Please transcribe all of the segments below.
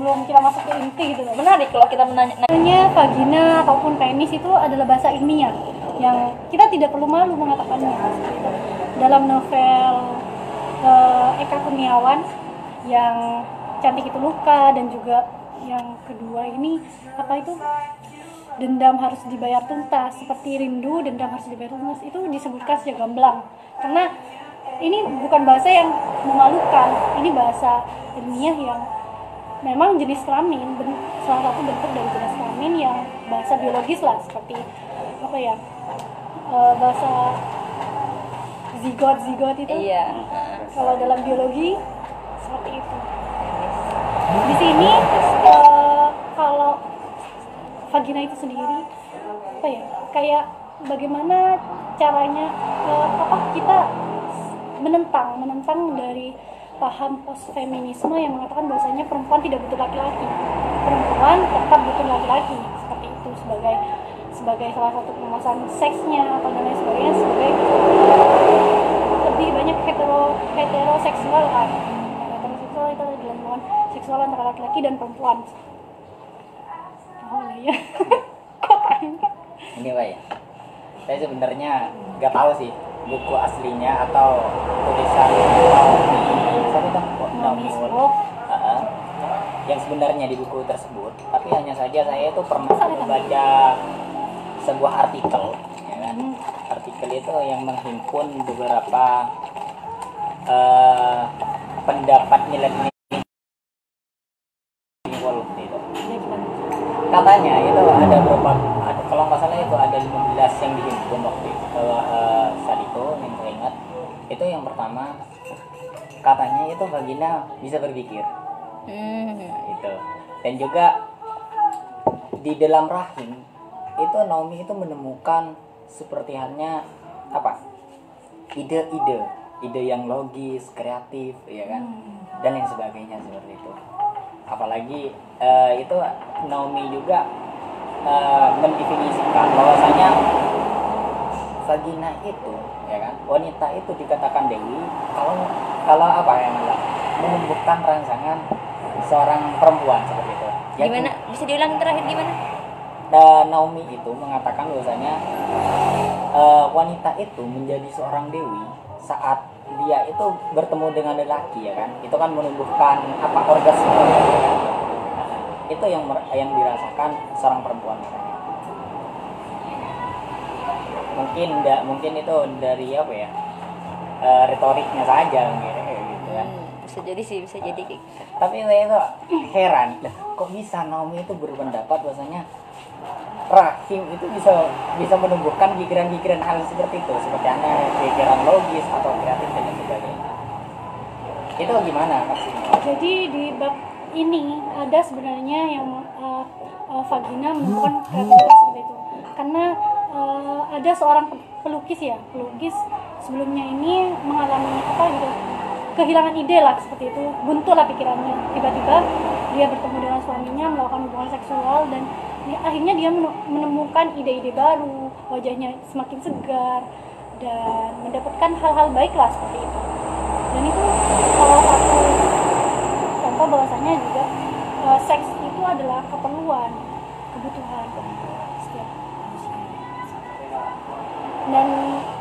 sebelum kita masuk ke inti gitu loh. Menarik kalau kita menanya Namanya vagina ataupun penis itu adalah bahasa ilmiah yang kita tidak perlu malu mengatakannya. Dalam novel eh, Eka Kurniawan yang cantik itu luka dan juga yang kedua ini apa itu? Dendam harus dibayar tuntas seperti rindu dendam harus dibayar tuntas itu disebutkan sejak gamblang. Karena ini bukan bahasa yang memalukan ini bahasa ilmiah yang memang jenis kelamin ben- salah satu bentuk dari jenis kelamin yang bahasa biologis lah seperti apa ya eh, bahasa zigot zigot itu. Iya. Kalau dalam biologi seperti itu. Di sini eh, kalau vagina itu sendiri apa ya kayak bagaimana caranya eh, apa kita menentang menentang dari paham post feminisme yang mengatakan bahwasanya perempuan tidak butuh laki-laki. Perempuan tetap butuh laki-laki seperti itu sebagai sebagai salah satu penguasaan seksnya atau dan lain sebagainya sebagai lebih banyak hetero heteroseksual kan heteroseksual itu adalah hubungan seksual antara laki-laki dan perempuan. Oh iya. Kok ini ya saya sebenarnya nggak tahu sih buku aslinya atau tulisan Heeh. yang sebenarnya di buku tersebut tapi hanya saja saya itu pernah membaca sebuah artikel ya kan? Hmm. artikel itu yang menghimpun beberapa eh, pendapat milenial Wolf itu Ya, katanya itu ada berapa ada, kalau nggak salah itu ada 15 yang dihimpun waktu itu kalau eh, saat itu yang saya ingat. Itu yang pertama katanya itu vagina bisa berpikir. Hmm. Nah, itu. Dan juga di dalam rahim itu Naomi itu menemukan seperti halnya apa? Ide-ide ide yang logis kreatif ya kan? Dan lain sebagainya seperti itu. Apalagi eh, itu Naomi juga eh, mendefinisikan bahwasanya vagina itu ya kan wanita itu dikatakan dewi kalau kalau apa ya malah menumbuhkan rangsangan seorang perempuan seperti itu Yaitu- Gimana? Bisa diulang terakhir gimana? dan Naomi itu mengatakan bahwasanya eh, wanita itu menjadi seorang dewi saat dia itu bertemu dengan lelaki ya kan itu kan menumbuhkan apa orgasme ya kan? Itu yang yang dirasakan seorang perempuan katanya. Mungkin da- mungkin itu dari apa ya eh, retoriknya saja mungkin kayak gitu kan Hmm, bisa jadi sih, bisa jadi kayak gitu. tapi saya tuh heran kok bisa Naomi itu berpendapat bahwasanya rahim itu bisa bisa menumbuhkan pikiran-pikiran hal seperti itu seperti aneh pikiran logis atau kreatif dan sebagainya itu gimana maksudnya Jadi di bab ini ada sebenarnya yang uh, uh, vagina menemukan kreativitas seperti itu. Karena uh, ada seorang pe- pelukis ya, pelukis sebelumnya ini mengalami apa gitu kehilangan ide lah seperti itu, buntu lah pikirannya. Tiba-tiba dia bertemu dengan suaminya melakukan hubungan seksual dan dia- akhirnya dia menemukan ide-ide baru, wajahnya semakin segar dan mendapatkan hal-hal baik lah seperti itu. Dan itu salah satu contoh bahwasanya juga eh, seks itu adalah keperluan kebutuhan dan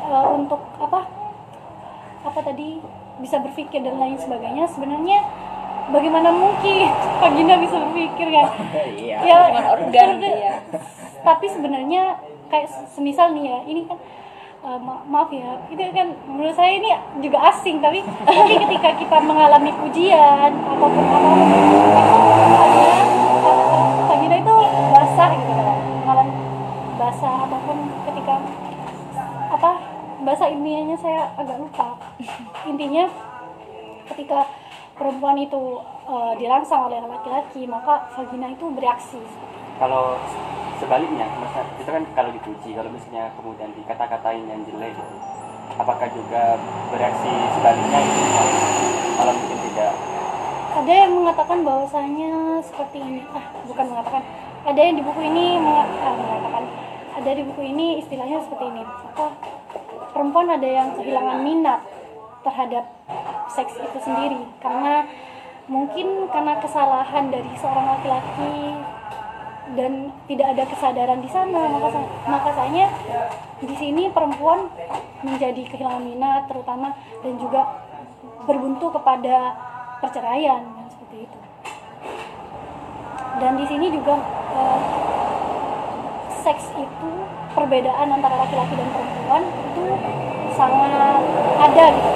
eh, untuk apa apa tadi bisa berpikir dan lain sebagainya sebenarnya bagaimana mungkin vagina bisa berpikir kan? Iya ya organ, iya. tapi sebenarnya kayak semisal nih ya ini kan uh, ma- maaf ya itu kan menurut saya ini juga asing tapi tapi ketika kita mengalami pujian ataupun apa pun itu uh, itu basah gitu kan mengalami basah ataupun ketika apa bahasa ilmiahnya saya agak lupa. Intinya ketika perempuan itu uh, dirangsang oleh laki-laki maka vagina itu bereaksi. Kalau sebaliknya masa itu kan kalau dipuji kalau misalnya kemudian dikata-katain yang jelek gitu, apakah juga bereaksi sebaliknya gitu kalau mungkin tidak. Ada yang mengatakan bahwasanya seperti ini. Ah bukan mengatakan. Ada yang di buku ini ah, mengatakan ada di buku ini istilahnya seperti ini. Apa perempuan ada yang kehilangan minat terhadap seks itu sendiri. Karena mungkin karena kesalahan dari seorang laki-laki dan tidak ada kesadaran di sana maka makanya di sini perempuan menjadi kehilangan minat terutama dan juga berbuntu kepada perceraian kan, seperti itu. Dan di sini juga eh, seks itu perbedaan antara laki-laki dan perempuan itu sangat ada gitu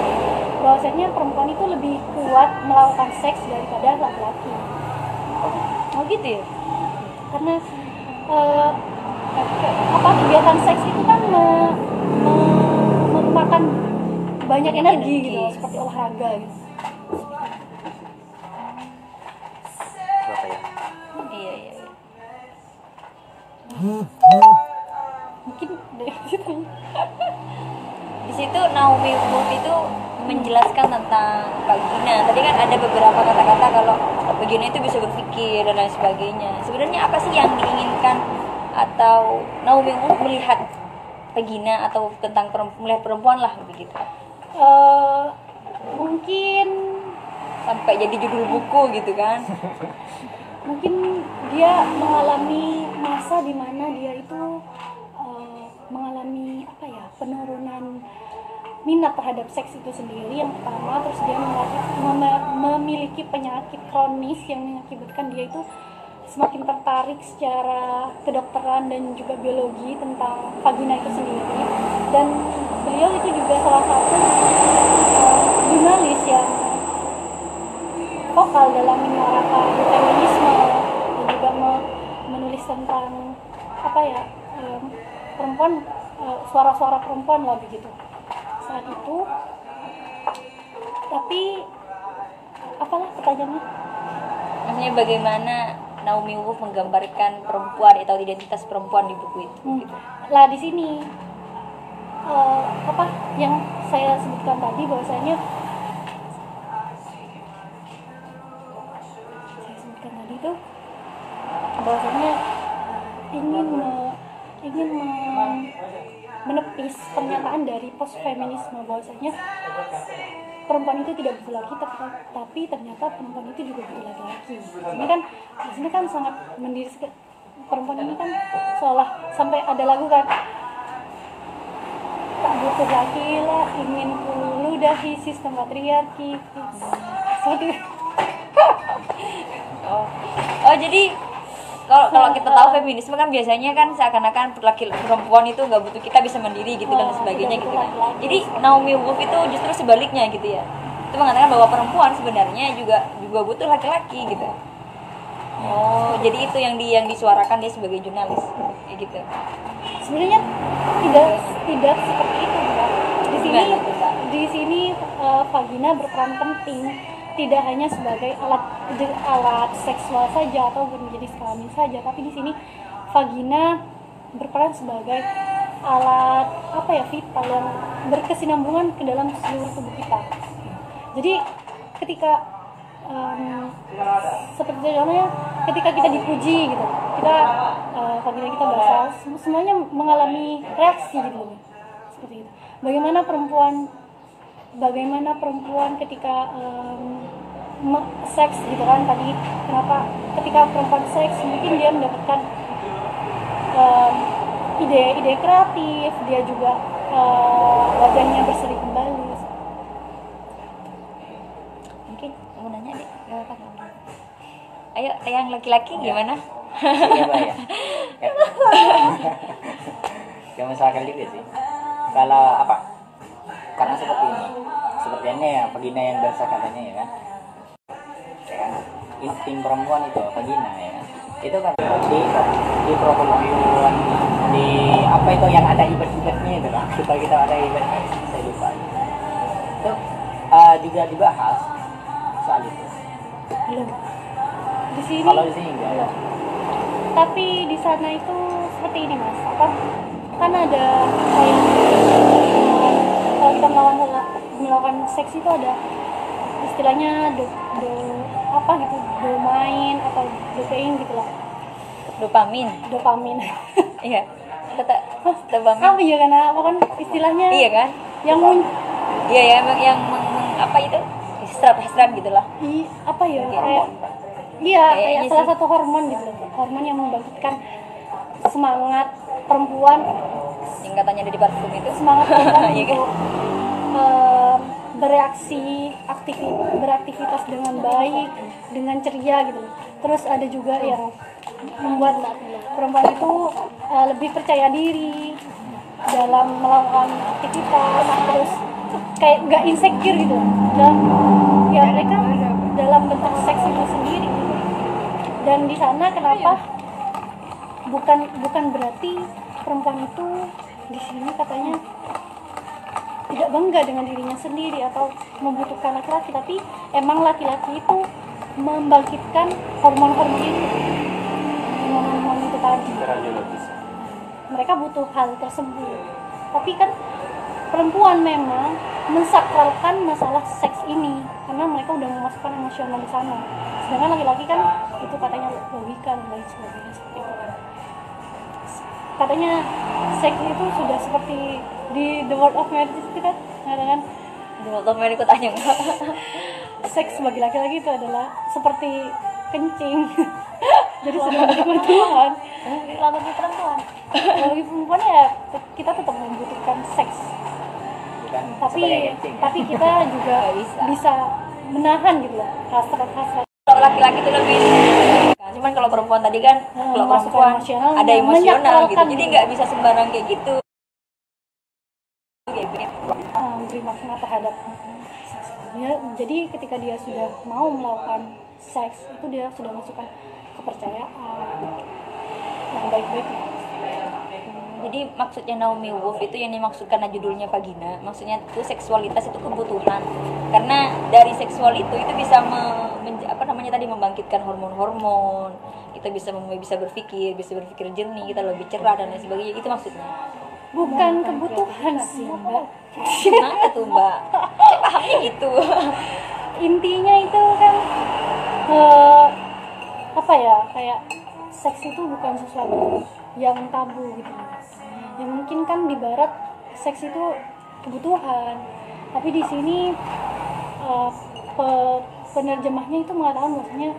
bahwasanya perempuan itu lebih kuat melakukan seks daripada laki-laki Oh gitu ya? karena eh, apa kegiatan seks itu kan me- me- memakan banyak Banyak energi, energi. gitu seperti olahraga gitu melihat vagina atau tentang perempuan, melihat perempuan lah begitu. Eh, mungkin Sampai jadi judul buku gitu kan. mungkin dia mengalami masa di mana dia itu eh, mengalami apa ya penurunan minat terhadap seks itu sendiri yang pertama terus dia memiliki, mem- memiliki penyakit kronis yang mengakibatkan dia itu semakin tertarik secara kedokteran dan juga biologi tentang vagina itu sendiri. Dan beliau itu juga salah satu eh, jurnalis yang vokal dalam menyuarakan feminisme dan juga me- menulis tentang apa ya em, perempuan eh, suara-suara perempuan lah begitu. Saat itu tapi apalah pertanyaannya? Maksudnya bagaimana Naomi Wolf menggambarkan perempuan atau identitas perempuan di buku itu. Hmm. gitu. lah di sini eh, apa yang saya sebutkan tadi bahwasanya saya sebutkan tadi itu bahwasanya ingin me- ingin me- menepis pernyataan dari post feminisme bahwasanya perempuan itu tidak butuh laki tapi, ternyata perempuan itu juga butuh laki-laki. Ini kan di sini kan sangat mendiri perempuan ini kan seolah sampai ada lagu kan tak butuh laki lah ingin ludahi sistem patriarki. Oh, oh jadi kalau kalau kita tahu feminisme kan biasanya kan seakan-akan laki perempuan itu nggak butuh kita bisa mandiri gitu dan sebagainya gitu kan. Jadi Naomi Wolf itu justru sebaliknya gitu ya. Itu mengatakan bahwa perempuan sebenarnya juga juga butuh laki-laki gitu. Oh, jadi itu yang di yang disuarakan dia sebagai jurnalis kayak gitu. sebenarnya tidak tidak seperti itu di sini di sini eh, vagina berperan penting tidak hanya sebagai alat alat seksual saja atau menjadi kelamin saja tapi di sini vagina berperan sebagai alat apa ya vital yang berkesinambungan ke dalam seluruh tubuh kita. Jadi ketika em, seperti contohnya ketika kita dipuji gitu kita eh, vagina kita basah sem- semuanya mengalami reaksi gitu. Seperti itu. Bagaimana perempuan bagaimana perempuan ketika me- seks gitu kan tadi kenapa ketika perempuan seks mungkin dia mendapatkan em, ide-ide kreatif dia juga eh, wajahnya berseri kembali Mungkin mau nanya deh, nggak apa-apa. Ayo, yang laki-laki gimana? Iya Mbak ya. Yang masyarakat juga sih. Kalau apa? Karena seperti ini. Sepertinya ya vagina yang biasa katanya ya kan. Ya kan? Insting perempuan itu vagina ya kan. Itu kan di di perempuan di apa itu yang ada ibet-ibetnya itu kan. Kita kita ada ibetnya saya lupa. Itu eh, juga dibahas soal itu. belum di sini Kalau di sini enggak. belum. tapi di sana itu seperti ini mas apa kan ada kayak kalau kita melawan melakukan seks itu ada istilahnya do, do apa gitu domain atau dopain gitu lah Dopamin. dopamin Iya. Tetap dopamin. apa ya karena apa kan istilahnya Iya kan? yang mun- Iya ya, emang yang meng- meng- apa itu? Is, hasrat hasrat gitulah i, apa ya kayak hormon iya kayak sih. salah satu hormon gitu hormon yang membangkitkan semangat perempuan yang katanya ada di parfum itu semangat Iya. kan? em, bereaksi aktivi, beraktivitas dengan baik dengan ceria gitu. Terus ada juga yang membuat perempuan itu eh, lebih percaya diri dalam melakukan aktivitas terus kayak nggak insecure gitu. Dan ya mereka dalam bentuk seks itu sendiri. Dan di sana kenapa? Bukan bukan berarti perempuan itu di sini katanya tidak bangga dengan dirinya sendiri atau membutuhkan laki-laki tapi emang laki-laki itu membangkitkan hormon-hormon itu. Hormon-hormon itu tadi. Mereka butuh hal tersebut. Tapi kan perempuan memang mensakralkan masalah seks ini karena mereka udah memasukkan emosional di sana. Sedangkan laki-laki kan itu katanya logika dan lain sebagainya seperti itu kan katanya seks itu sudah seperti di the world of marriage itu kan? Mengatakan di motor ikut tanya enggak seks bagi laki-laki itu adalah seperti kencing. Jadi Tuhan kalau bagi perempuan. Kalau bagi perempuan ya kita tetap membutuhkan seks. Bukan tapi sebagai kencing, ya. tapi kita juga bisa. bisa. menahan gitu loh hasrat hasrat kalau laki-laki itu lebih cuman kalau perempuan tadi kan Hmm, kalau perempuan emosional, ada emosional gitu jadi gitu. nggak bisa sembarang kayak gitu Kayak gitu. makna terhadap dia jadi ketika dia sudah mau melakukan seks itu dia sudah masukkan kepercayaan yang baik-baik Jadi maksudnya Naomi Wolf itu yang dimaksud karena judulnya vagina, maksudnya itu seksualitas itu kebutuhan. Karena dari seksual itu itu bisa me- menj- apa namanya tadi membangkitkan hormon-hormon. Kita bisa bisa berpikir, bisa berpikir jernih, kita lebih cerah dan lain sebagainya. Itu maksudnya. bukan kebutuhan sih mbak Gimana tuh, Mbak? Saya pahamnya gitu. intinya itu kan eh, apa ya kayak seks itu bukan sesuatu yang tabu gitu ya mungkin kan di barat seks itu kebutuhan tapi di sini pe- penerjemahnya itu mengatakan bahwasanya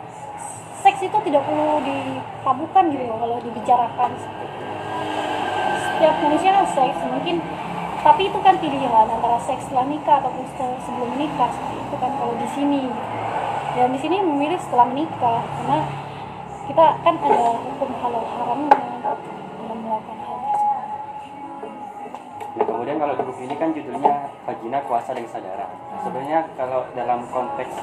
seks itu tidak perlu ditabukan gitu loh kalau dibicarakan. Setiap manusia kan seks mungkin tapi itu kan pilihan antara seks setelah nikah ataupun se- sebelum seperti itu kan kalau di sini. Dan di sini memilih setelah menikah karena kita kan ada hukum halal haramnya Nah, kemudian kalau di buku ini kan judulnya Vagina Kuasa dan Kesadaran. Nah, sebenarnya kalau dalam konteks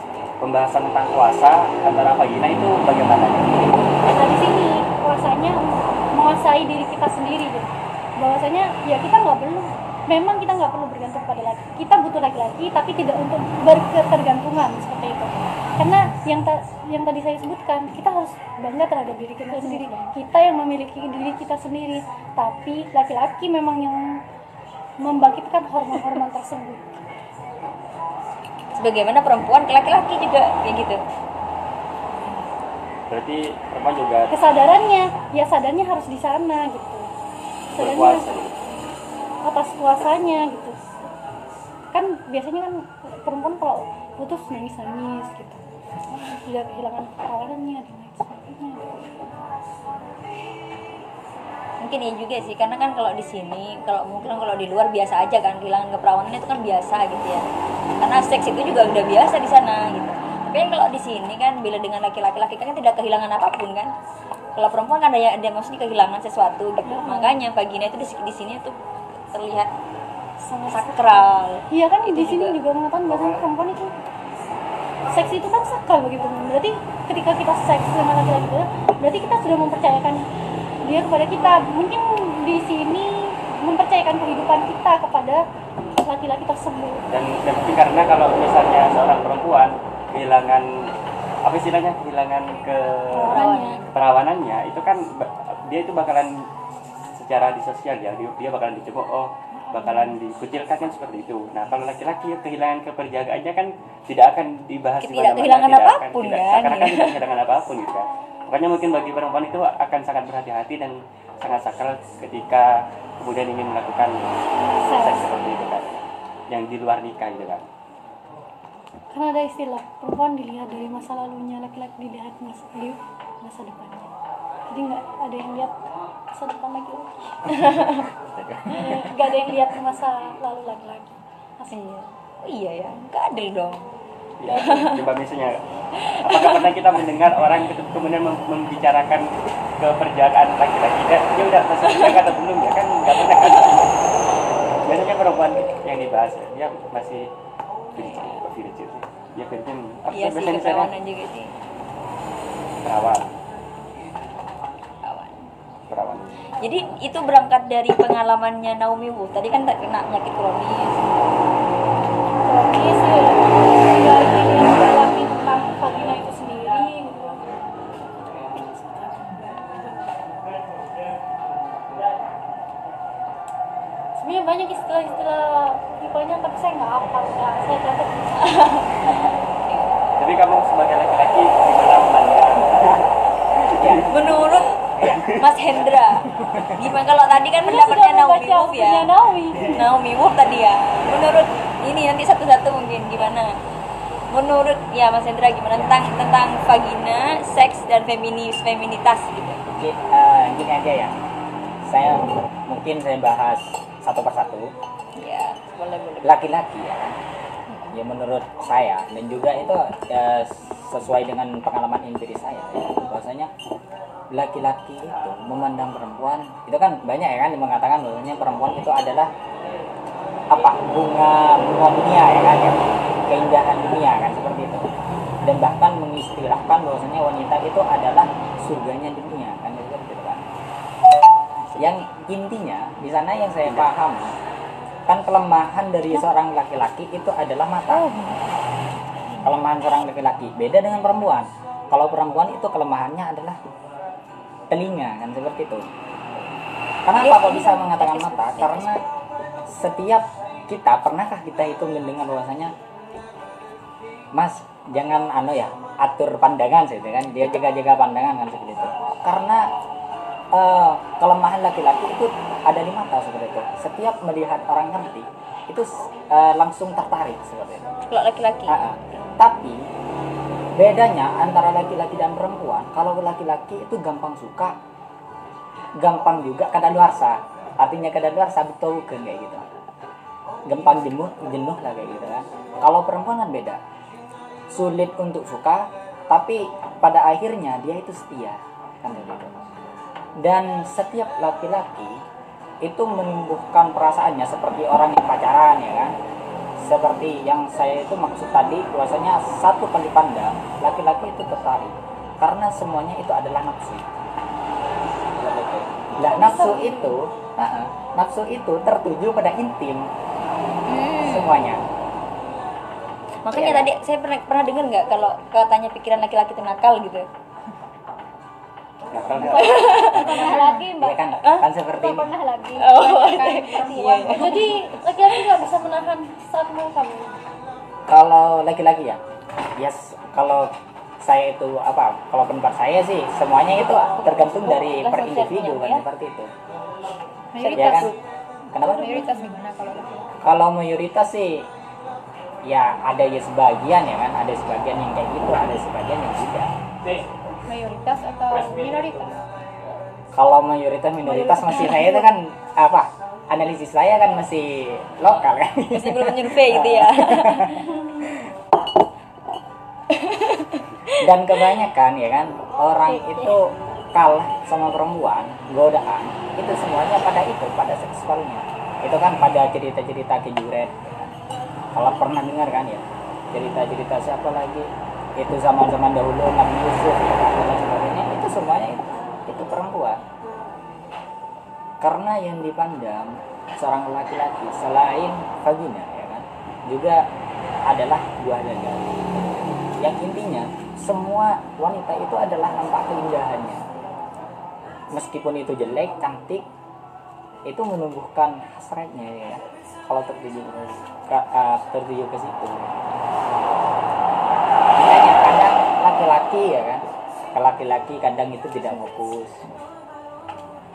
pembahasan tentang kuasa antara vagina itu bagaimana? nah di sini kuasanya menguasai diri kita sendiri gitu bahwasanya ya kita nggak perlu memang kita nggak perlu bergantung pada laki kita butuh laki-laki tapi tidak untuk berketergantungan seperti itu karena yang ta- yang tadi saya sebutkan kita harus bangga terhadap diri kita sendiri kita yang memiliki diri kita sendiri tapi laki-laki memang yang membangkitkan hormon-hormon tersebut. Sebagaimana perempuan laki-laki juga kayak gitu. Berarti perempuan juga kesadarannya ya sadarnya harus di sana gitu. Sadarnya berkuasa. atas kuasanya gitu. Kan biasanya kan perempuan kalau putus nangis nangis gitu. Sudah kehilangan perawanannya dan lain sebagainya mungkin ya juga sih karena kan kalau di sini kalau mungkin kalau di luar biasa aja kan kehilangan keperawanan itu kan biasa gitu ya. Karena seks itu juga udah biasa di sana gitu. Tapi kan kalau di sini kan bila dengan laki-laki laki kan tidak kehilangan apa pun kan. Kalau perempuan kan ada ada maksudnya kehilangan sesuatu gitu. Makanya vagina itu di, di sini tuh terlihat sangat sakral. Iya kan di Itu sini juga. juga mengatakan bahwa perempuan itu seks itu kan sakral perempuan berarti ketika kita seks dengan laki-laki itu berarti kita sudah mempercayakan dia kepada kita mungkin di sini mempercayakan kehidupan kita kepada laki-laki tersebut Dan, dan mungkin karena kalau misalnya seorang perempuan kehilangan apa istilahnya kehilangan ke Perawanannya. keperawanannya itu kan dia itu bakalan secara di sosial ya dia, dia bakalan dicemooh bakalan dikucilkan kan seperti itu. Nah kalau laki-laki kehilangan keperjagaannya kan tidak akan dibahas Tidak di mana-mana, kehilangan tidak akan- apa pun, tidak, kan? seakan-akan tidak kehilangan apa pun gitu kan. Makanya mungkin bagi perempuan itu akan sangat berhati-hati dan sangat sakral ketika kemudian ingin melakukan seks seperti itu kan yang di luar nikah gitu kan karena ada istilah perempuan dilihat dari masa lalunya laki-laki dilihat masa, di masa depannya. Jadi nggak ada yang lihat masa depan laki-laki nggak ada yang lihat masa lalu laki-laki iya. Oh, iya ya nggak adil dong Ya, coba misalnya, apakah pernah kita mendengar orang ke- kemudian mem- membicarakan keperjakaan laki-laki? Dan dia udah selesai atau belum ya kan nggak pernah kan? Biasanya perempuan yang dibahas ya, dia masih virgin? Dia virgin. Apa iya sih ketawanan juga sih perawan, perawan. jadi itu berangkat dari pengalamannya Naomi Wolf tadi kan terkena penyakit kronis kronis ya ya yang mendalami tentang vagina itu sendiri gitu sebenarnya banyak istilah-istilah tipenya tapi saya nggak hafal nggak saya catat Tapi kamu sebagai laki-laki gimana memandang? ya menurut Mas Hendra gimana kalau tadi kan Saya pendapatnya sudah Naomi membaca Wolf bukunya ya Naomi Naomi Wolf tadi ya menurut ini nanti satu-satu mungkin gimana menurut ya Mas Hendra gimana? Tentang tentang vagina seks dan feminis feminitas gitu. Oke, eh, gini aja ya. Saya mungkin saya bahas satu persatu. Ya boleh boleh. Laki-laki ya. Kan ya menurut saya dan juga itu ya, sesuai dengan pengalaman empiris saya ya, bahwasanya laki-laki itu memandang perempuan itu kan banyak ya kan yang mengatakan bahwasanya perempuan itu adalah apa? Bunga bunga dunia ya kan ya keindahan dunia kan seperti itu. Dan bahkan mengistilahkan bahwasanya wanita itu adalah surganya dunia kan seperti itu kan. Yang intinya di sana yang saya pahami kan kelemahan dari seorang laki-laki itu adalah mata. Kelemahan seorang laki-laki beda dengan perempuan. Kalau perempuan itu kelemahannya adalah telinga kan seperti itu. Kenapa kok bisa mengatakan mata? Karena setiap kita pernahkah kita itu mendengar bahwasanya mas jangan anu ya atur pandangan gitu kan dia jaga-jaga pandangan kan seperti itu karena eh, kelemahan laki-laki itu ada di mata seperti itu setiap melihat orang cantik itu eh, langsung tertarik seperti itu kalau laki-laki Ah, ah. Tapi bedanya antara laki-laki dan perempuan, kalau laki-laki itu gampang suka, gampang juga kadaluarsa. Artinya kadaluarsa betul kayak gitu. Gampang jenuh, jenuh lah kayak gitu kan. Kalau perempuan kan beda. Sulit untuk suka, tapi pada akhirnya dia itu setia kan kayak gitu. Dan setiap laki-laki itu menumbuhkan perasaannya seperti orang yang pacaran ya kan? Seperti yang saya itu maksud tadi bahwasanya satu kali pandang laki-laki itu tertarik. Karena semuanya itu adalah nafsu. Nah nafsu itu nafsu itu tertuju pada intim. Hmm. semuanya makanya Iya. tadi saya pernah pernah dengar nggak kalau katanya pikiran laki-laki itu nakal gitu? Nakal nggak? pernah lagi ya mbak. Kan? Kan seperti Nggak pernah lagi. Oh, Kan perempuan. iya. jadi laki-laki nggak bisa menahan saat mau kamu kalau laki-laki ya? Yes kalau saya itu apa kalau pendapat saya sih semuanya itu tergantung dari per individu kan seperti itu. Ya kan? kenapa? Mayoritas gimana kalau laki-laki? Kalau mayoritas sih ya ada ya sebagian ya kan ada sebagian yang kayak gitu ada sebagian yang tidak. Mayoritas atau minoritas? Kalau mayoritas minoritas masih saya itu kan apa analisis saya kan masih lokal kan. Masih belum menyurvei gitu ya. Dan kebanyakan ya kan orang itu kalah sama perempuan godaan itu semuanya pada itu pada seksualnya. Itu kan pada cerita-cerita kejuret kalau pernah dengar kan ya cerita-cerita siapa lagi? Itu zaman-zaman dahulu Nabi Yusuf kan, dan sebagainya. Itu semuanya itu, itu perempuan. Karena yang dipandang seorang laki-laki selain vagina ya kan juga adalah buah dada yang intinya semua wanita itu adalah nampak keindahannya. Meskipun itu jelek cantik itu menumbuhkan hasratnya ya kalau tertuju eh, tertuju ke situ makanya kadang laki-laki ya kan laki-laki kadang itu tidak fokus.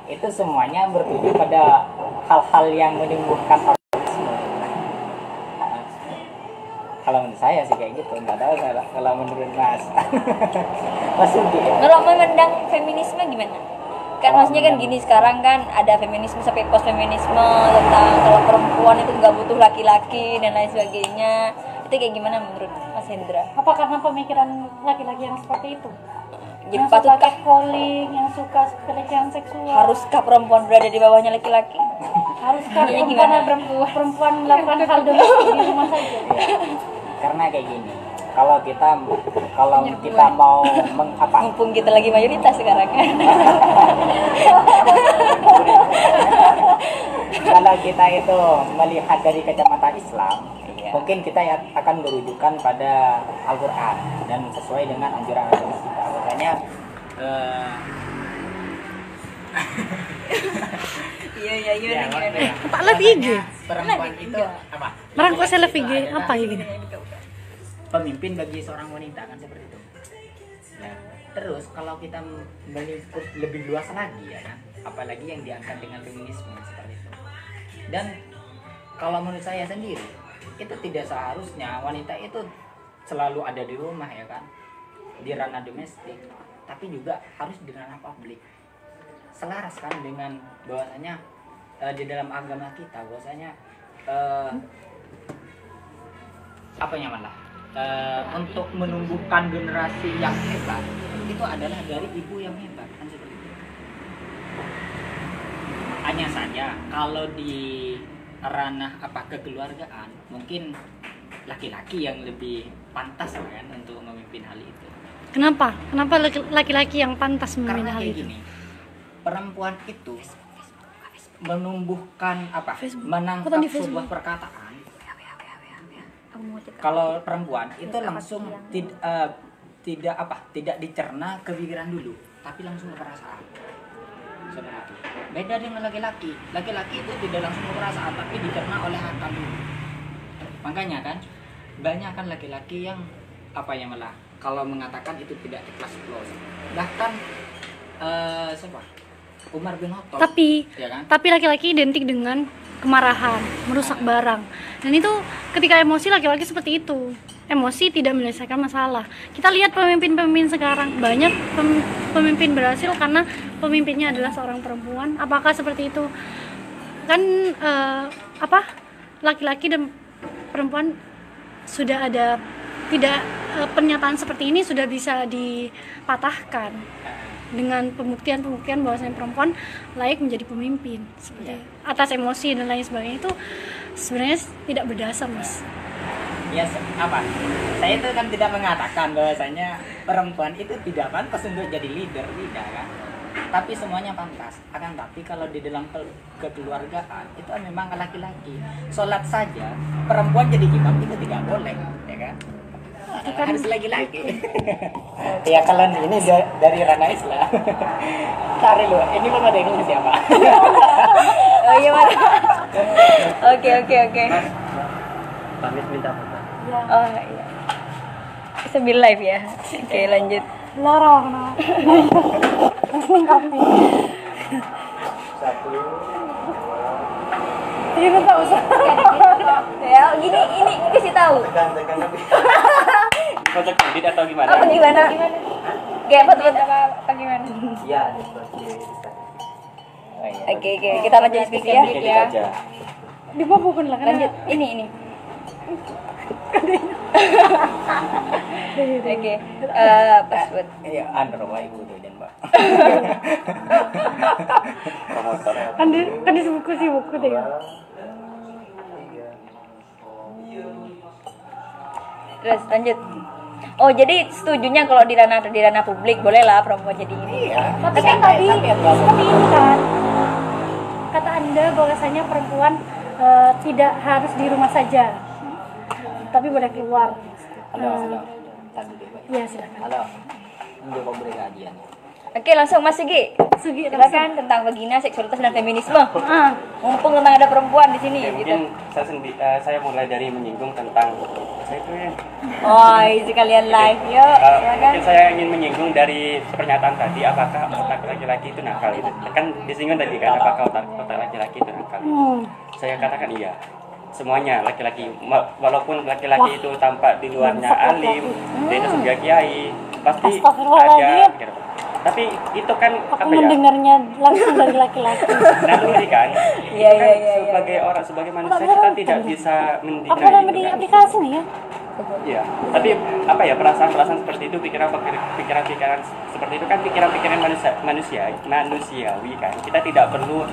Itu semuanya bertuju pada hal-hal yang menimbulkan orgasme kalau menurut saya sih kayak gitu nggak tahu kalau, kalau menurut mas. Mas ya? Kalau memandang feminisme gimana? Kan maksudnya kan gini sekarang kan ada feminisme sampai post feminisme tentang kalau perempuan itu nggak butuh laki-laki dan lain sebagainya. Itu kayak gimana menurut Mas Hendra? apa karena pemikiran laki-laki yang seperti itu Jadi yang suka patutkah catcalling yang suka pelecehan seksual haruskah perempuan berada di bawahnya laki-laki? haruskah perempuan perempuan perempuan melakukan hal domestik di rumah saja karena kayak gini kalau kita kalau kita mau meng, apa Mumpung kita lagi mayoritas sekarang kan. kalau kita itu melihat dari kacamata Islam Iya. mungkin kita ya akan merujukan pada Al-Quran dan sesuai dengan anjuran agama kita makanya eh, Iya iya ya, gimana. makanya Pak live IG. perempuan itu apa Merang kok saya live IG apa ya gini? Pemimpin bagi seorang wanita kan seperti itu. Nah, terus kalau kita melingkup lebih luas lagi ya kan, apalagi yang diangkat dengan feminisme seperti itu. Dan kalau menurut saya sendiri, itu tidak seharusnya wanita itu selalu ada di rumah ya kan, di ranah domestik, tapi juga harus di ranah publik. Selaras kan dengan bahwasanya eh, di dalam agama kita bahwasanya eh, apa yang malah eh, untuk menumbuhkan generasi yang hebat itu adalah dari ibu yang hebat kan seperti itu hanya saja kalau di ranah apa kekeluargaan mungkin laki-laki yang lebih pantas kan untuk memimpin hal itu Kenapa? Kenapa laki- laki-laki yang pantas memimpin karena hal itu? gini perempuan itu menumbuhkan apa Facebook. menangkap sebuah perkataan kalau perempuan itu langsung tid- eh, tidak apa tidak dicerna kepikiran dulu tapi langsung ke perasaan beda dengan laki-laki. Laki-laki itu tidak langsung ke perasaan tapi dicerna oleh akal dulu. Makanya kan banyak kan laki-laki yang apa ya malah kalau mengatakan itu tidak ikhlas close. Bahkan eh siapa? Umar bin Khattab. Tapi ya kan? tapi laki-laki identik dengan kemarahan, merusak barang. Dan itu ketika emosi laki-laki seperti itu. Emosi tidak menyelesaikan masalah. Kita lihat pemimpin-pemimpin sekarang, banyak pem- pemimpin berhasil karena pemimpinnya adalah seorang perempuan. Apakah seperti itu? Kan eh, apa? Laki-laki dan perempuan sudah ada tidak eh, pernyataan seperti ini sudah bisa dipatahkan dengan pembuktian-pembuktian bahwasanya perempuan layak menjadi pemimpin seperti atas emosi dan lain sebagainya itu sebenarnya tidak berdasar mas. Ya apa? Saya itu kan tidak mengatakan bahwasanya perempuan itu tidak pantas untuk jadi leader tidak kan? Tapi semuanya pantas. Akan tapi kalau di dalam ke- kekeluargaan itu memang laki-laki. Sholat saja perempuan jadi imam itu tidak boleh ya kan harus lagi-lagi ya kalau ini da- dari ranah Islam cari lu ini belum ada yang nulis siapa Oh iya mana? Oke oke oke. Pamit minta foto. Oh iya. Sambil live ya. Oke lanjut. lorong nah melengkapi Satu. itu tak usah Ya gini ini kasih tahu. Tekan tekan Foto kredit atau gimana? Apa gimana? Kayak foto foto apa, apa gimana? Iya. Oke oke kita lanjut diskusi ya. Kredit aja. di bawah bukan lah Lanjut ini ini. Oke. Eh password. ya under wa ibu tuh dan mbak Promotor. kan di kan di buku sih buku deh Terus lanjut. Oh jadi setujunya kalau di ranah di ranah publik boleh lah perempuan jadi ini. iya. Tapi kan tadi seperti ini kan kata anda bahwasanya perempuan eh, tidak harus di rumah saja tapi boleh keluar. Halo halo. Tadi dulu ya silakan. Halo. Untuk pemberi kajian Oke langsung Mas Sigi. Sugi Silakan tentang vagina, seksualitas dan feminisme. ah Mumpung tentang ada perempuan di sini Oke, gitu. mungkin saya sendi eh, saya mulai dari menyinggung tentang saya itu ya. Oh, isi kalian live. Yuk, silakan. mungkin saya ingin menyinggung dari pernyataan tadi apakah otak laki-laki itu nakal itu kan disinggung tadi kan apakah otak otak laki-laki itu nakal hmm. saya katakan iya semuanya laki-laki walaupun laki-laki itu tampak di luarnya alim dia itu sebagai kiai pasti ada gitu. Tapi itu kan aku apa ya? mendengarnya langsung dari laki-laki. Naluri kan? Iya, kan iya, iya, sebagai orang sebagai manusia kita tidak bisa mendinai apa namanya di kan. aplikasi nih ya. Iya, tapi apa ya perasaan-perasaan seperti itu, pikiran pikiran-pikiran seperti itu kan pikiran-pikiran manusia, manusia manusiawi kan. Kita tidak perlu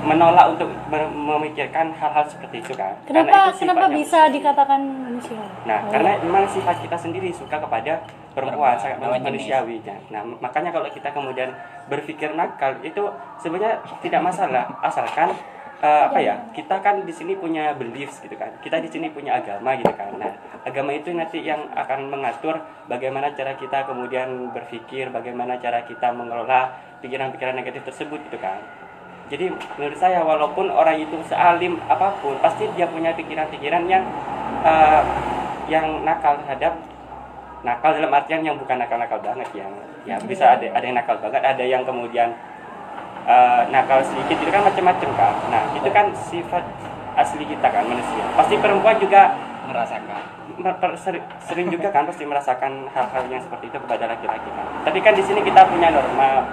menolak untuk me- memikirkan hal-hal seperti itu kan. Kenapa itu kenapa bisa dikatakan manusia Nah, Oh. karena memang sifat kita sendiri suka kepada perempuan, sangat manusiawi. Nah, makanya kalau kita kemudian berpikir nakal itu sebenarnya tidak masalah, asalkan eh, apa ya? Kita kan di sini punya beliefs gitu kan. Kita di sini punya agama gitu kan. Nah, agama itu nanti yang akan mengatur bagaimana cara kita kemudian berpikir, bagaimana cara kita mengelola pikiran-pikiran negatif tersebut gitu kan. Jadi menurut saya walaupun orang itu sealim apa pun, pasti dia punya pikiran-pikiran yang eh, yang nakal terhadap nakal dalam artian yang bukan nakal-nakal banget yang ya bisa ada ada yang nakal banget, ada yang kemudian eh, nakal sedikit itu kan macam-macam kan. Nah itu kan sifat asli kita kan manusia. Pasti perempuan juga merasakan sering juga kan pasti merasakan hal-hal yang seperti itu kepada laki-laki kan. Tapi kan di sini kita punya norma,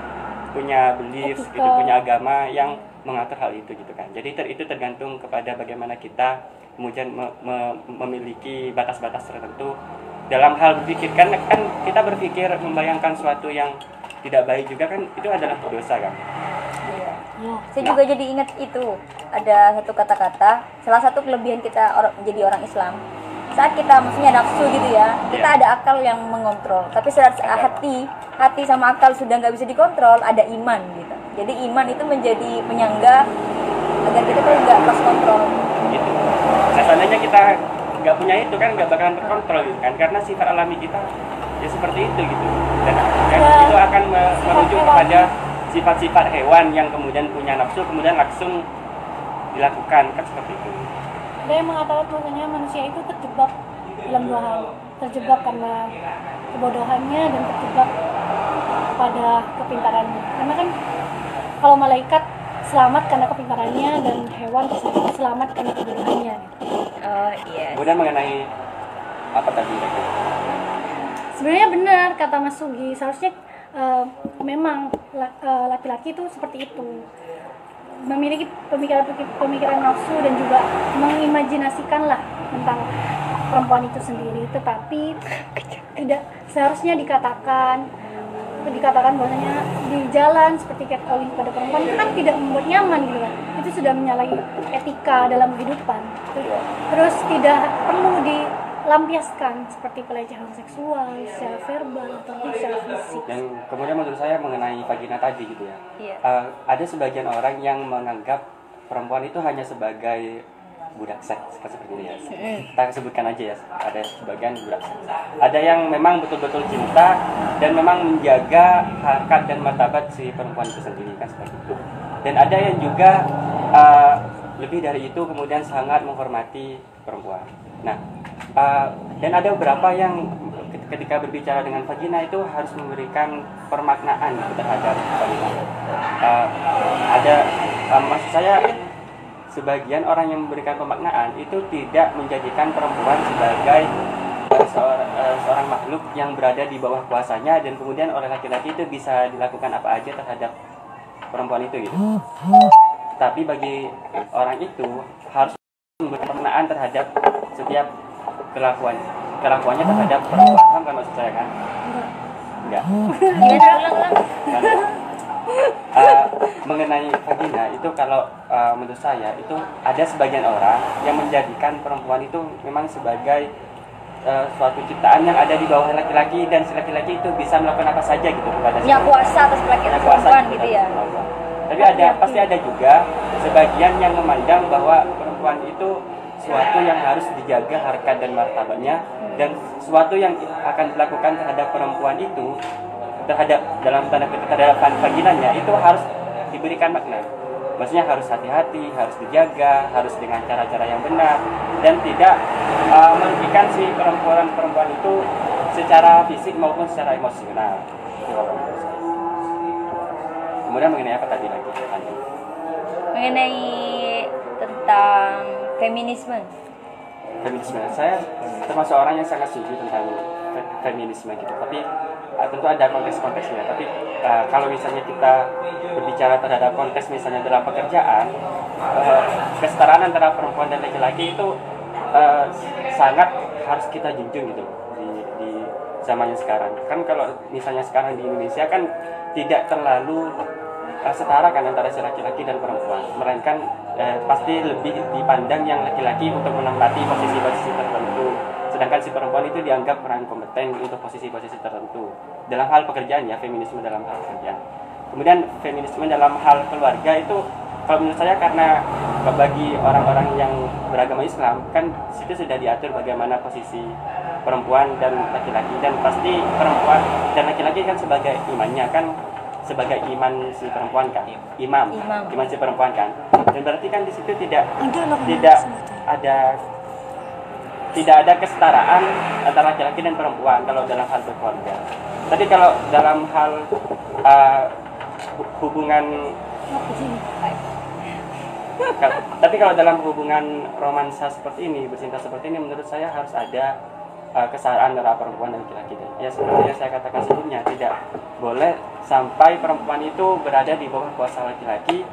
punya belief, Etika. gitu, punya agama yang mengatur hal itu gitu kan. Jadi ter- itu tergantung kepada bagaimana kita kemudian me- me- memiliki batas-batas tertentu dalam hal berpikir kan kan kita berpikir membayangkan suatu yang tidak baik juga kan itu adalah dosa kan. Iya. ya Saya juga jadi ingat itu ada satu kata-kata salah satu kelebihan kita orang menjadi orang Islam saat kita maksudnya nafsu gitu ya kita Iya. ada akal yang mengontrol tapi saat hati hati sama akal sudah nggak bisa dikontrol ada iman gitu jadi iman itu menjadi penyangga agar kita tuh nggak lost kontrol gitu. Nah seandainya kita nggak punya itu kan nggak bakalan terkontrol gitu kan. Karena sifat alami kita ya seperti itu gitu. Dan, dan Ya, itu akan me- merujuk kepada sifat-sifat hewan yang kemudian punya nafsu kemudian langsung dilakukan kan seperti itu. Ada yang mengatakan bahwasanya manusia itu terjebak dalam dua hal. Terjebak karena kebodohannya dan terjebak pada kepintarannya. Karena kan kalau malaikat selamat karena kepintarannya dan hewan selamat karena kebodohannya oh iya. Kemudian mengenai apa tadi? Sebenarnya benar kata Mas Sugi. Seharusnya eh, memang eh, laki-laki itu seperti itu. Memiliki pemikiran pemikiran nafsu dan juga mengimajinasikan lah tentang perempuan itu sendiri. Tetapi tidak seharusnya dikatakan dikatakan bahwasanya di jalan seperti catcalling pada perempuan itu kan tidak membuat nyaman gitu kan. Itu sudah menyalahi etika dalam kehidupan. Terus tidak perlu dilampiaskan seperti pelecehan seksual secara verbal ataupun secara fisik. Dan kemudian menurut saya mengenai vagina tadi gitu ya. Iya. Eh, ada sebagian orang yang menganggap perempuan itu hanya sebagai budak seks seperti itu ya. Kita sebutkan aja ya ada sebagian budak seks. Ada yang memang betul-betul cinta dan memang menjaga harkat dan martabat si perempuan itu sendiri kan seperti itu. Dan ada yang juga eh, lebih dari itu kemudian sangat menghormati perempuan. Nah eh, dan ada beberapa yang ketika berbicara dengan vagina itu harus memberikan permaknaan terhadap vagina. Eh, ada eh, maksud saya sebagian orang yang memberikan pemaknaan itu tidak menjadikan perempuan sebagai eh, seorang, eh, seorang makhluk yang berada di bawah kuasanya dan kemudian oleh laki-laki itu bisa dilakukan apa aja terhadap perempuan itu gitu. Tapi bagi orang itu harus memberikan pemaknaan terhadap setiap kelakuan kelakuannya terhadap perempuan. Kan maksud saya kan? Enggak. gimana Eh, mengenai vagina itu kalau eh, menurut saya itu ada sebagian orang yang menjadikan perempuan itu memang sebagai eh, suatu ciptaan yang ada di bawah laki-laki dan si laki-laki itu bisa melakukan apa saja gitu kepada punya kuasa atas laki punya atas kuasa perempuan gitu gitu ya. Tapi ada pasti ada juga sebagian yang memandang bahwa perempuan itu suatu yang harus dijaga harkat dan martabatnya dan suatu yang akan dilakukan terhadap perempuan itu terhadap dalam tanda kutip terhadap vaginanya itu harus diberikan makna. Maksudnya harus hati-hati, harus dijaga, harus dengan cara-cara yang benar dan tidak uh, merugikan si perempuan-perempuan itu secara fisik maupun secara emosional. Kemudian mengenai apa tadi lagi? Lanjut. mengenai tentang feminisme feminisme saya termasuk orang yang sangat setuju tentang feminisme gitu. Tapi uh, tentu ada konteks-konteksnya. Tapi uh, kalau misalnya kita berbicara terhadap konteks misalnya dalam pekerjaan uh, kesetaraan antara perempuan dan laki-laki itu uh, sangat harus kita junjung gitu di, di zamannya sekarang. Kan kalau misalnya sekarang di Indonesia kan tidak terlalu uh, setara kan antara si laki-laki dan perempuan. Melainkan eh, pasti lebih dipandang yang laki-laki untuk menempati posisi-posisi tertentu sedangkan si perempuan itu dianggap kurang kompeten untuk posisi-posisi tertentu dalam hal pekerjaan ya feminisme dalam hal pekerjaan. Kemudian feminisme dalam hal keluarga itu kalau menurut saya karena bagi orang-orang yang beragama Islam kan situ sudah diatur bagaimana posisi perempuan dan laki-laki. Dan pasti perempuan dan laki-laki kan sebagai imannya kan sebagai iman si perempuan kan? Imam Imam. si perempuan kan? Dan berarti kan di situ tidak tidak ada tidak ada kesetaraan antara laki-laki dan perempuan kalau dalam hal berkeluarga. Tapi kalau dalam hal uh, hu- hubungan tapi kalau dalam hubungan romansa seperti ini, bercinta seperti ini, menurut saya harus ada uh, kesetaraan antara perempuan dan laki-laki. Ya seperti yang saya katakan sebelumnya, tidak boleh sampai perempuan itu berada di bawah kuasa laki-laki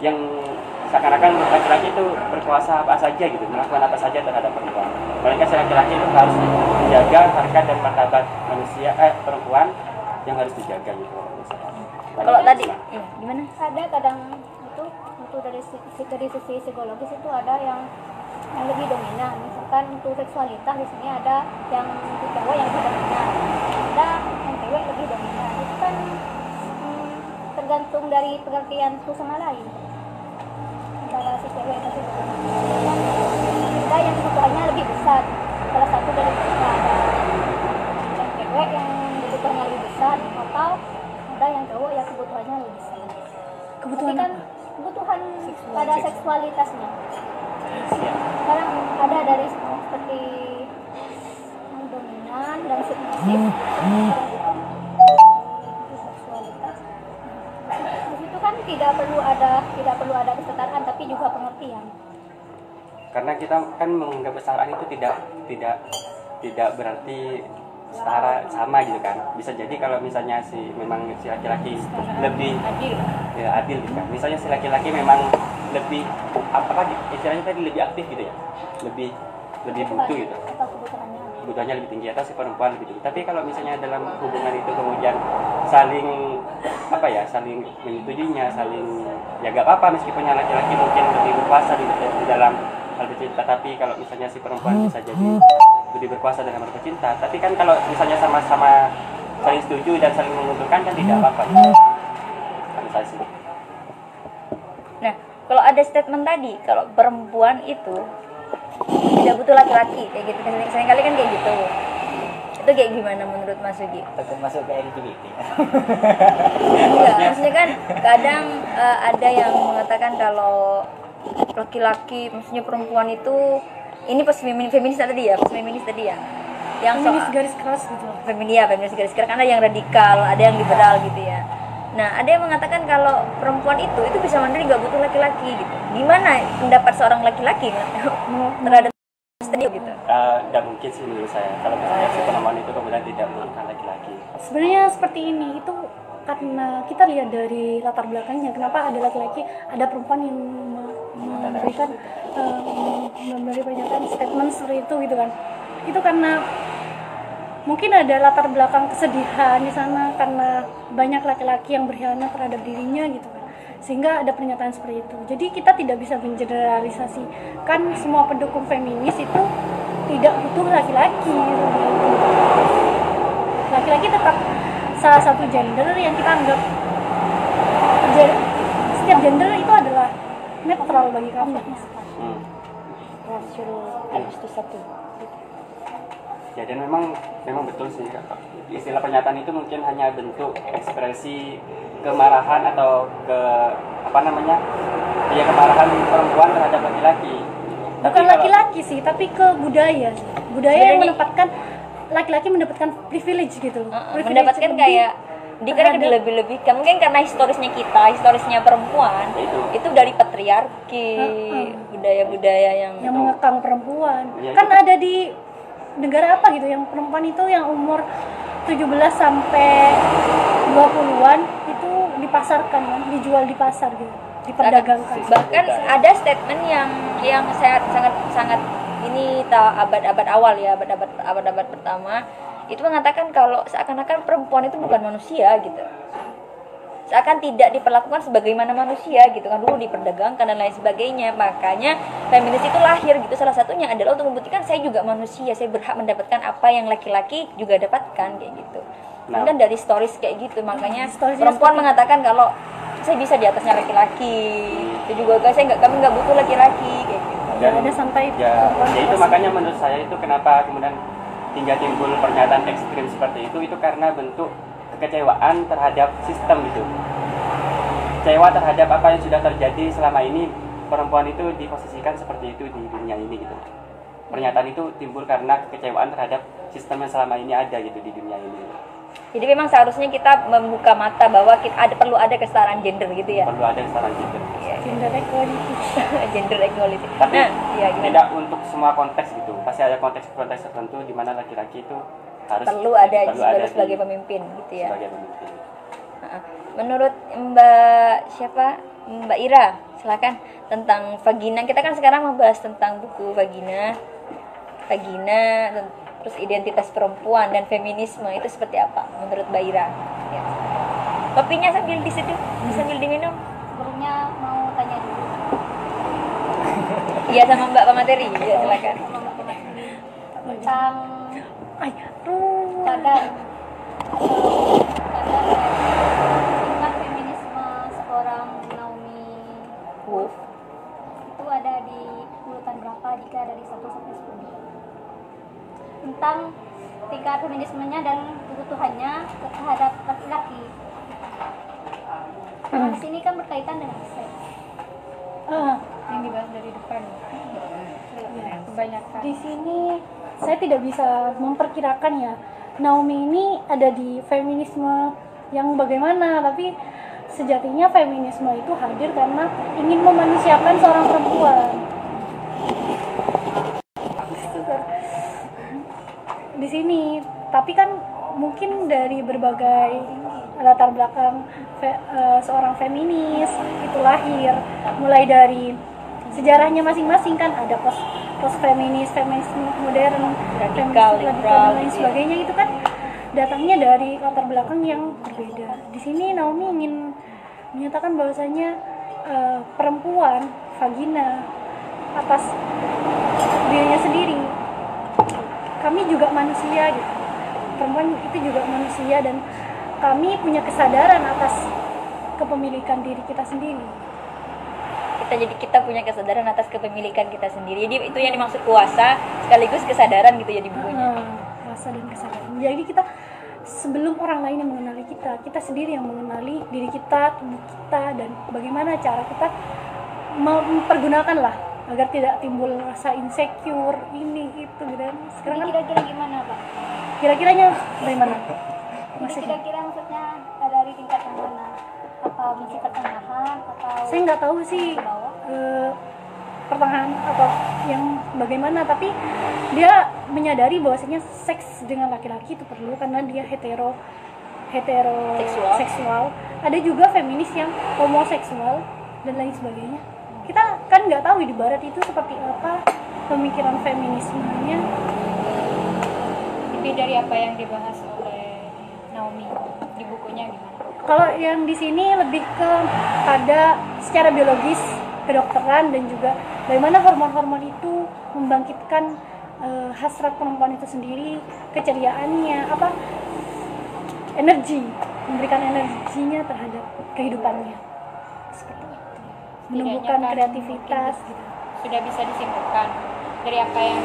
yang seakan-akan laki-laki itu berkuasa apa saja gitu, melakukan apa saja terhadap perempuan. Melainkan si laki-laki itu harus menjaga harkat dan martabat manusia, eh perempuan yang harus dijaga gitu. kalau tadi iya, gimana? Ada kadang itu untuk dari sisi, dari sisi psikologis itu ada yang yang lebih dominan. Misalkan untuk seksualitas di sini ada yang untuk cowok yang lebih dominan. Ada yang cewek lebih dominan. Itu kan hmm, tergantung dari pengertian satu sama lain cewek yang kebutuhannya lebih besar. Salah satu dari ada yang cewek yang kebutuhannya lebih besar atau ada yang cowok yang kebutuhannya lebih besar. Kebutuhan tapi kan kebutuhan pada seksualitasnya. Sekarang ada dari seperti yang dominan dan submisif itu seksualitas. Di situ kan tidak perlu ada tidak perlu tapi juga pengertian. Karena kita kan menganggap kesetaraan itu tidak tidak tidak berarti setara sama gitu kan. Bisa jadi kalau misalnya si memang si laki-laki lebih adil. Ya adil gitu kan. Misalnya si laki-laki memang lebih apa apa istilahnya tadi lebih aktif gitu ya. Lebih lebih butuh gitu. atau kebutuhannya kebutuhannya lebih tinggi atau si perempuan lebih tinggi tapi kalau misalnya dalam hubungan itu kemudian saling apa ya saling menyetujuinya saling ya gak apa-apa meskipun yang laki-laki mungkin lebih berkuasa di, di dalam hal bercinta tapi kalau misalnya si perempuan bisa jadi lebih berkuasa dalam hal bercinta tapi kan kalau misalnya sama-sama saling setuju dan saling menguntungkan kan tidak apa-apa kalau saya sih. Nah kalau ada statement tadi kalau perempuan itu tidak butuh laki-laki kayak gitu. Kan sering kali kan kayak gitu. Itu kayak gimana menurut Mas Sugi? takut masuk ke LGBT Enggak, maksudnya kan kadang eh, ada yang mengatakan kalau laki-laki, maksudnya perempuan itu ini pas feminis, feminis tadi ya, pas feminis tadi ya, yang feminis soal garis keras gitu. Feminis ya, feminis garis keras. Karena yang radikal, ada yang liberal gitu ya. Nah, ada yang mengatakan kalau perempuan itu itu bisa mandiri nggak butuh laki-laki gitu. Gimana pendapat seorang laki-laki terhadap tadi gitu? tidak mungkin sih menurut saya kalau misalnya si perempuan itu kemudian tidak membutuhkan laki-laki sebenarnya seperti ini itu karena kita lihat dari latar belakangnya kenapa ada laki-laki ada perempuan yang me- memberikan eh, memberi pernyataan statement seperti itu gitu kan itu karena mungkin ada latar belakang kesedihan di sana karena banyak laki-laki yang berkhianat terhadap dirinya gitu kan. Sehingga ada pernyataan seperti itu. Jadi kita tidak bisa mengeneralisasi. Kan semua pendukung feminis itu tidak butuh laki-laki. Laki-laki tetap salah satu gender yang kita anggap setiap gender itu adalah netral bagi kami hmm. rasio Agustus satu Ya dan memang memang betul sih istilah pernyataan itu mungkin hanya bentuk ekspresi kemarahan atau ke apa namanya ya kemarahan perempuan terhadap laki-laki. Bukan kalau- laki-laki sih tapi ke budaya budaya yang menempatkan laki-laki mendapatkan privilege gitu Uh, Privilege mendapatkan lebih kayak dia kan terhadap- dilebih-lebihkan mungkin karena historisnya kita historisnya perempuan Itu. itu dari patri patriarki budaya-budaya yang, yang mengekang perempuan Iya, kan itu. ada di negara apa gitu yang perempuan itu yang umur 17 sampai 20-an itu dipasarkan kan dijual di pasar gitu diperdagangkan. Bahkan ada statement yang yang sangat sangat sangat ini abad-abad awal ya abad-abad abad-abad pertama itu mengatakan kalau seakan-akan perempuan itu bukan manusia gitu seakan tidak diperlakukan sebagaimana manusia gitu kan. Dulu diperdagangkan dan lain sebagainya. Makanya feminis itu lahir gitu. Salah satunya adalah untuk membuktikan saya juga manusia. Saya berhak mendapatkan apa yang laki-laki juga dapatkan kayak gitu. Nah. kan dari stories kayak gitu. Makanya Storiesnya perempuan seperti- mengatakan kalau saya bisa di atasnya laki-laki itu juga guys saya nggak kami nggak butuh laki-laki kayak gitu. Ya, ada sampai ya, ya itu makanya menurut saya itu kenapa kemudian hingga timbul pernyataan ekstrim seperti itu. Itu karena bentuk kekecewaan terhadap sistem gitu kecewa terhadap apa yang sudah terjadi selama ini perempuan itu diposisikan seperti itu di dunia ini gitu. Pernyataan itu timbul karena kekecewaan terhadap sistem yang selama ini ada gitu di dunia ini. Jadi memang seharusnya kita membuka mata bahwa kita ada perlu ada kesetaraan gender gitu ya? Perlu ada kesetaraan gender. Iya, gender equality. Gender equality. Tapi nah ya gimana? tidak untuk semua konteks gitu. Pasti ada konteks-konteks tertentu di mana laki-laki itu harus perlu ada perlu sebagai, di- sebagai pemimpin gitu ya. sebagai pemimpin. Heeh. menurut Mbak siapa? Mbak Ira silakan. Tentang vagina. Kita kan sekarang membahas tentang buku vagina. Vagina terus identitas perempuan dan feminisme itu seperti apa menurut Mbak Ira? Ya. kopinya sambil di situ sambil diminum. Sebelumnya mau tanya dulu. Iya sama Mbak Pamateri. Ya silakan. Tentang Ay, aduh. kadar kadar tingkat feminisme seorang Naomi Wolf itu ada di urutan berapa? Jika dari 1 sampai 10 tentang tingkat feminismenya dan kebutuhannya terhadap laki-laki. Nah, di sini kan berkaitan dengan seks. Ah, yang dibahas dari depan. Kebanyakan. Di sini saya tidak bisa memperkirakan ya. Naomi ini ada di feminisme yang bagaimana tapi sejatinya feminisme itu hadir karena ingin memanusiakan seorang perempuan. Di sini tapi kan mungkin dari berbagai latar belakang fe- eh, seorang feminis itu lahir. Mulai dari sejarahnya masing-masing kan ada pos pos feminis feminisme modern Radikal, feminis liberal, dan lain gitu ya. sebagainya itu kan datangnya dari latar belakang yang berbeda. Di sini Naomi ingin menyatakan bahwasanya eh, perempuan vagina atas dirinya sendiri kami juga manusia gitu. Perempuan itu juga manusia dan kami punya kesadaran atas kepemilikan diri kita sendiri kita jadi kita punya kesadaran atas kepemilikan kita sendiri. Jadi itu yang dimaksud kuasa sekaligus kesadaran gitu ya di bukunya. Ah, rasa dan kesadaran. Jadi kita sebelum orang lain yang mengenali kita kita sendiri yang mengenali diri kita tubuh kita dan bagaimana cara kita mempergunakan lah agar tidak timbul rasa insecure ini itu gitu. Sekarang kan kira-kira gimana pak? kira-kiranya bagaimana? Kira-kira maksudnya Apa masih pertengahan atau saya nggak tahu sih ke eh, pertengahan atau yang bagaimana tapi dia menyadari bahwasanya seks dengan laki-laki itu perlu karena dia hetero hetero Seksual. seksual. ada juga feminis yang homoseksual dan lain sebagainya kita kan nggak tahu di barat itu seperti apa pemikiran feminismenya Lebih dari apa yang dibahas oleh Naomi di bukunya gimana? Kalau yang di sini lebih ke pada secara biologis kedokteran dan juga bagaimana hormon-hormon itu membangkitkan eh, hasrat perempuan itu sendiri keceriaannya apa energi memberikan energinya terhadap kehidupannya. Seperti itu. Menumbuhkan kan kreativitas gitu. Sudah bisa disimpulkan dari apa yang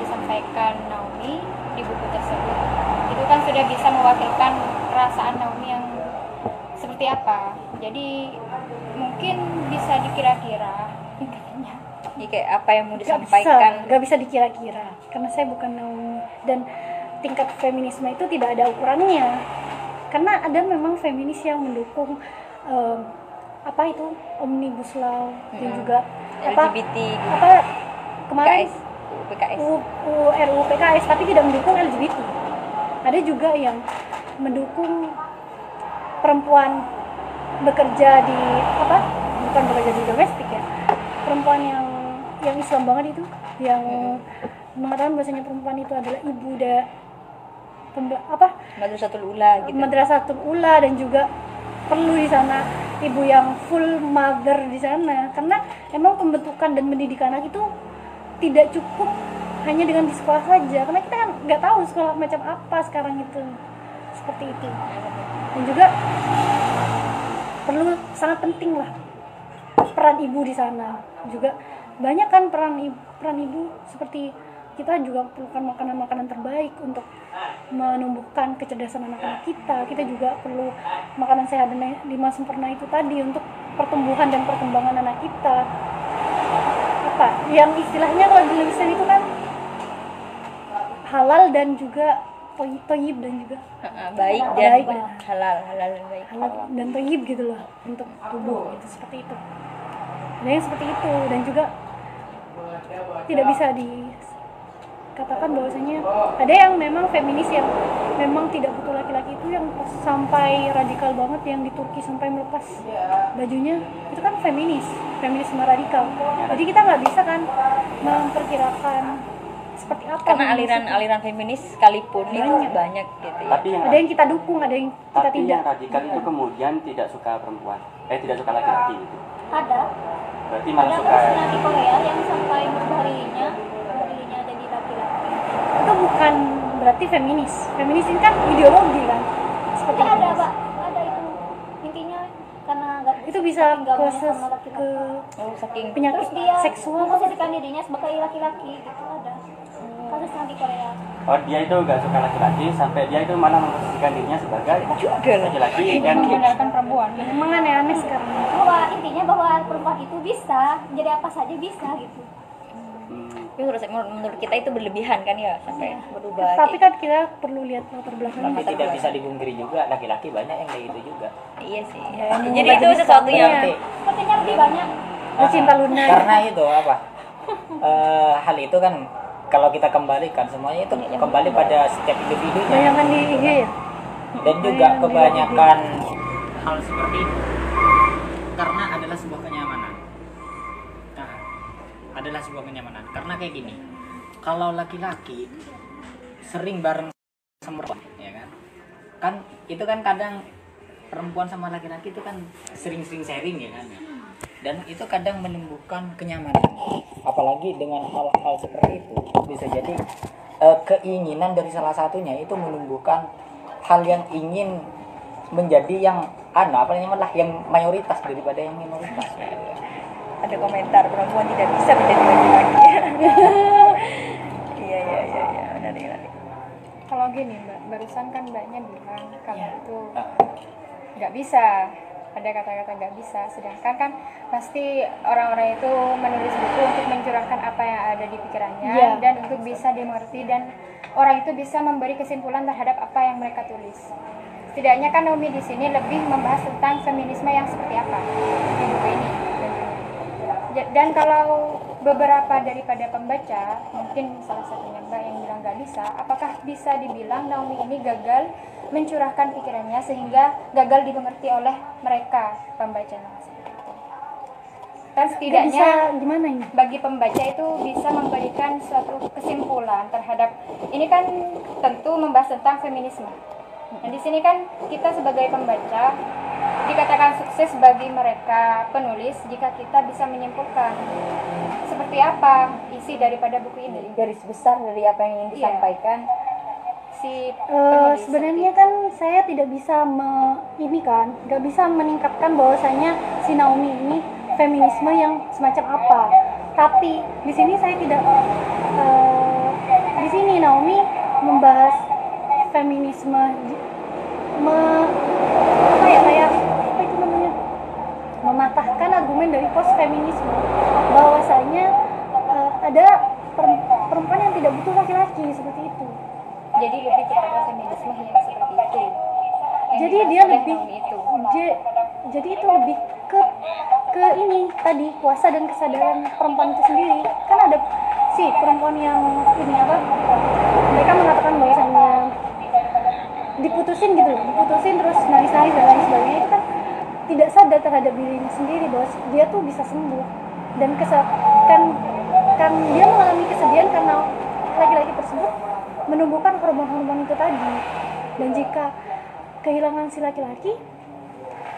disampaikan Naomi di buku tersebut. Itu kan sudah bisa mewakilkan perasaan Naomi yang seperti apa. Jadi mungkin bisa dikira-kira. Katanya. Jadi kayak apa yang mau Gak disampaikan? bisa, gak bisa dikira-kira. Karena saya bukan Naomi dan tingkat feminisme itu tidak ada ukurannya. Karena ada memang feminis yang mendukung em, apa itu? Omnibus law dan juga apa? LGBT apa? Kemarin PKS PKS U, U, RUU PKS tapi tidak mendukung LGBT ada juga yang mendukung perempuan bekerja di apa? Bukan bekerja di domestik ya. Perempuan yang yang Islam banget itu. Yang mengatakan bahwasanya perempuan itu adalah ibu da pembe- apa? Madrasatul Ula gitu. Madrasatul ula dan juga perlu di sana ibu yang full mager di sana. Karena emang pembentukan dan pendidikan anak itu tidak cukup hanya dengan di sekolah saja. Karena kita kan nggak tahu sekolah macam apa sekarang itu. Seperti itu dan juga perlu sangat penting lah peran ibu di sana. Juga banyak kan peran ibu, peran ibu seperti kita juga perlukan makanan-makanan terbaik untuk menumbuhkan kecerdasan anak-anak kita. Kita juga perlu makanan sehat dan lima sempurna itu tadi untuk pertumbuhan dan perkembangan anak kita. Apa? Yang istilahnya kalau di itu kan halal dan juga toy- toyib dan juga baik dan Baik. halal halal dan baik. Halal dan toyib gitu loh untuk tubuh itu seperti itu. Ada yang seperti itu dan juga tidak bisa dikatakan bahwasanya ada yang memang feminis yang memang tidak butuh laki-laki itu yang sampai radikal banget yang di Turki sampai melepas bajunya itu kan feminis feminisme radikal. Jadi kita nggak bisa kan memperkirakan seperti apa karena feminis aliran itu. aliran feminis sekalipun itu Banyak. banyak gitu ya. Tapi yang ada yang kita dukung ada yang kita tapi tidak. yang radikal itu kemudian tidak suka perempuan. Eh tidak suka laki-laki gitu. Ada. Berarti malah ada suka personal di Korea yang sampai merubah dirinya jadi laki-laki. Itu bukan berarti feminis. Feminis ini kan ideologi kan? Seperti ada ada itu. pak. Ada itu. Intinya karena nggak itu bisa ke, ses- sama laki-laki. ke oh saking penyakit terus dia seksual. memposisikan dirinya sebagai laki-laki gitu ada kasusnya di Korea. Oh dia itu gak suka laki-laki sampai dia itu malah memposisikan dirinya sebagai laki-laki. Dan mengandalkan perempuan. Memang aneh-aneh sekarang. Bahwa intinya bahwa perempuan itu bisa jadi apa saja bisa gitu. Hmm, tapi menurut, menurut menurut kita itu berlebihan kan ya sampai berubah tapi kan kita perlu lihat latar belakangnya. Tapi tidak bisa dipungkiri juga laki-laki banyak yang kayak gitu juga. Iya sih. Ya, jadi itu sesuatu yang sepertinya lebih banyak. Cinta lunar karena itu apa? Eh, hal itu kan kalau kita kembalikan semuanya itu kembali pada setiap individunya. Bayangan di IG ya? Dan juga kebanyakan hal seperti itu. Karena adalah sebuah kenyamanan. Nah, adalah sebuah kenyamanan. Karena kayak gini kalau laki-laki sering bareng sama perempuan ya kan? Kan itu kan kadang perempuan sama laki-laki itu kan sering-sering sharing ya kan dan itu kadang menumbuhkan kenyamanan. Apalagi dengan hal-hal seperti itu bisa jadi eh, keinginan dari salah satunya itu menumbuhkan hal yang ingin menjadi yang anu apa namanya lah yang mayoritas daripada yang minoritas. Ada komentar perempuan tidak bisa menjadi laki-laki. Iya iya iya iya benar benar kalau gini mbak barusan kan mbaknya bilang kalau itu Ah, nggak bisa ada kata-kata nggak bisa. Sedangkan kan pasti orang-orang itu menulis buku untuk mencurahkan apa yang ada di pikirannya Iya. dan untuk bisa dimengerti dan orang itu bisa memberi kesimpulan terhadap apa yang mereka tulis. Setidaknya kan Naomi di sini lebih membahas tentang feminisme yang seperti apa di buku ini. Dan kalau beberapa daripada pembaca mungkin salah satunya mbak yang bilang nggak bisa apakah bisa dibilang Naomi ini gagal mencurahkan pikirannya sehingga gagal dimengerti oleh mereka pembacanya dan setidaknya bisa gimana ini bagi pembaca itu bisa memberikan suatu kesimpulan terhadap ini kan tentu membahas tentang feminisme. Nah di sini kan kita sebagai pembaca dikatakan sukses bagi mereka penulis jika kita bisa menyimpulkan seperti apa isi daripada buku ini. garis besar dari apa yang ingin Iya. disampaikan Si Eh, penulis sebenarnya kan saya tidak bisa me, ini kan nggak bisa meningkatkan bahwasanya si Naomi ini feminisme yang semacam apa tapi di sini saya tidak eh, di sini Naomi membahas feminisme me, apa ya kayak mematahkan argumen dari post feminisme bahwasanya eh, ada per- perempuan yang tidak butuh laki-laki seperti itu jadi lebih kepada feminisme yang seperti itu. Yang jadi dia lebih itu. je- jadi itu lebih ke ke ini tadi kuasa dan kesadaran perempuan itu sendiri kan ada si perempuan yang ini apa mereka mengatakan bahwasannya diputusin gitu loh diputusin terus nangis-nangis dan lain sebagainya itu kan tidak sadar terhadap dirinya sendiri bahwa dia tuh bisa sembuh. Dan kan kan dia mengalami kesedihan karena laki-laki tersebut menumbuhkan hormon-hormon itu tadi. Dan jika kehilangan si laki-laki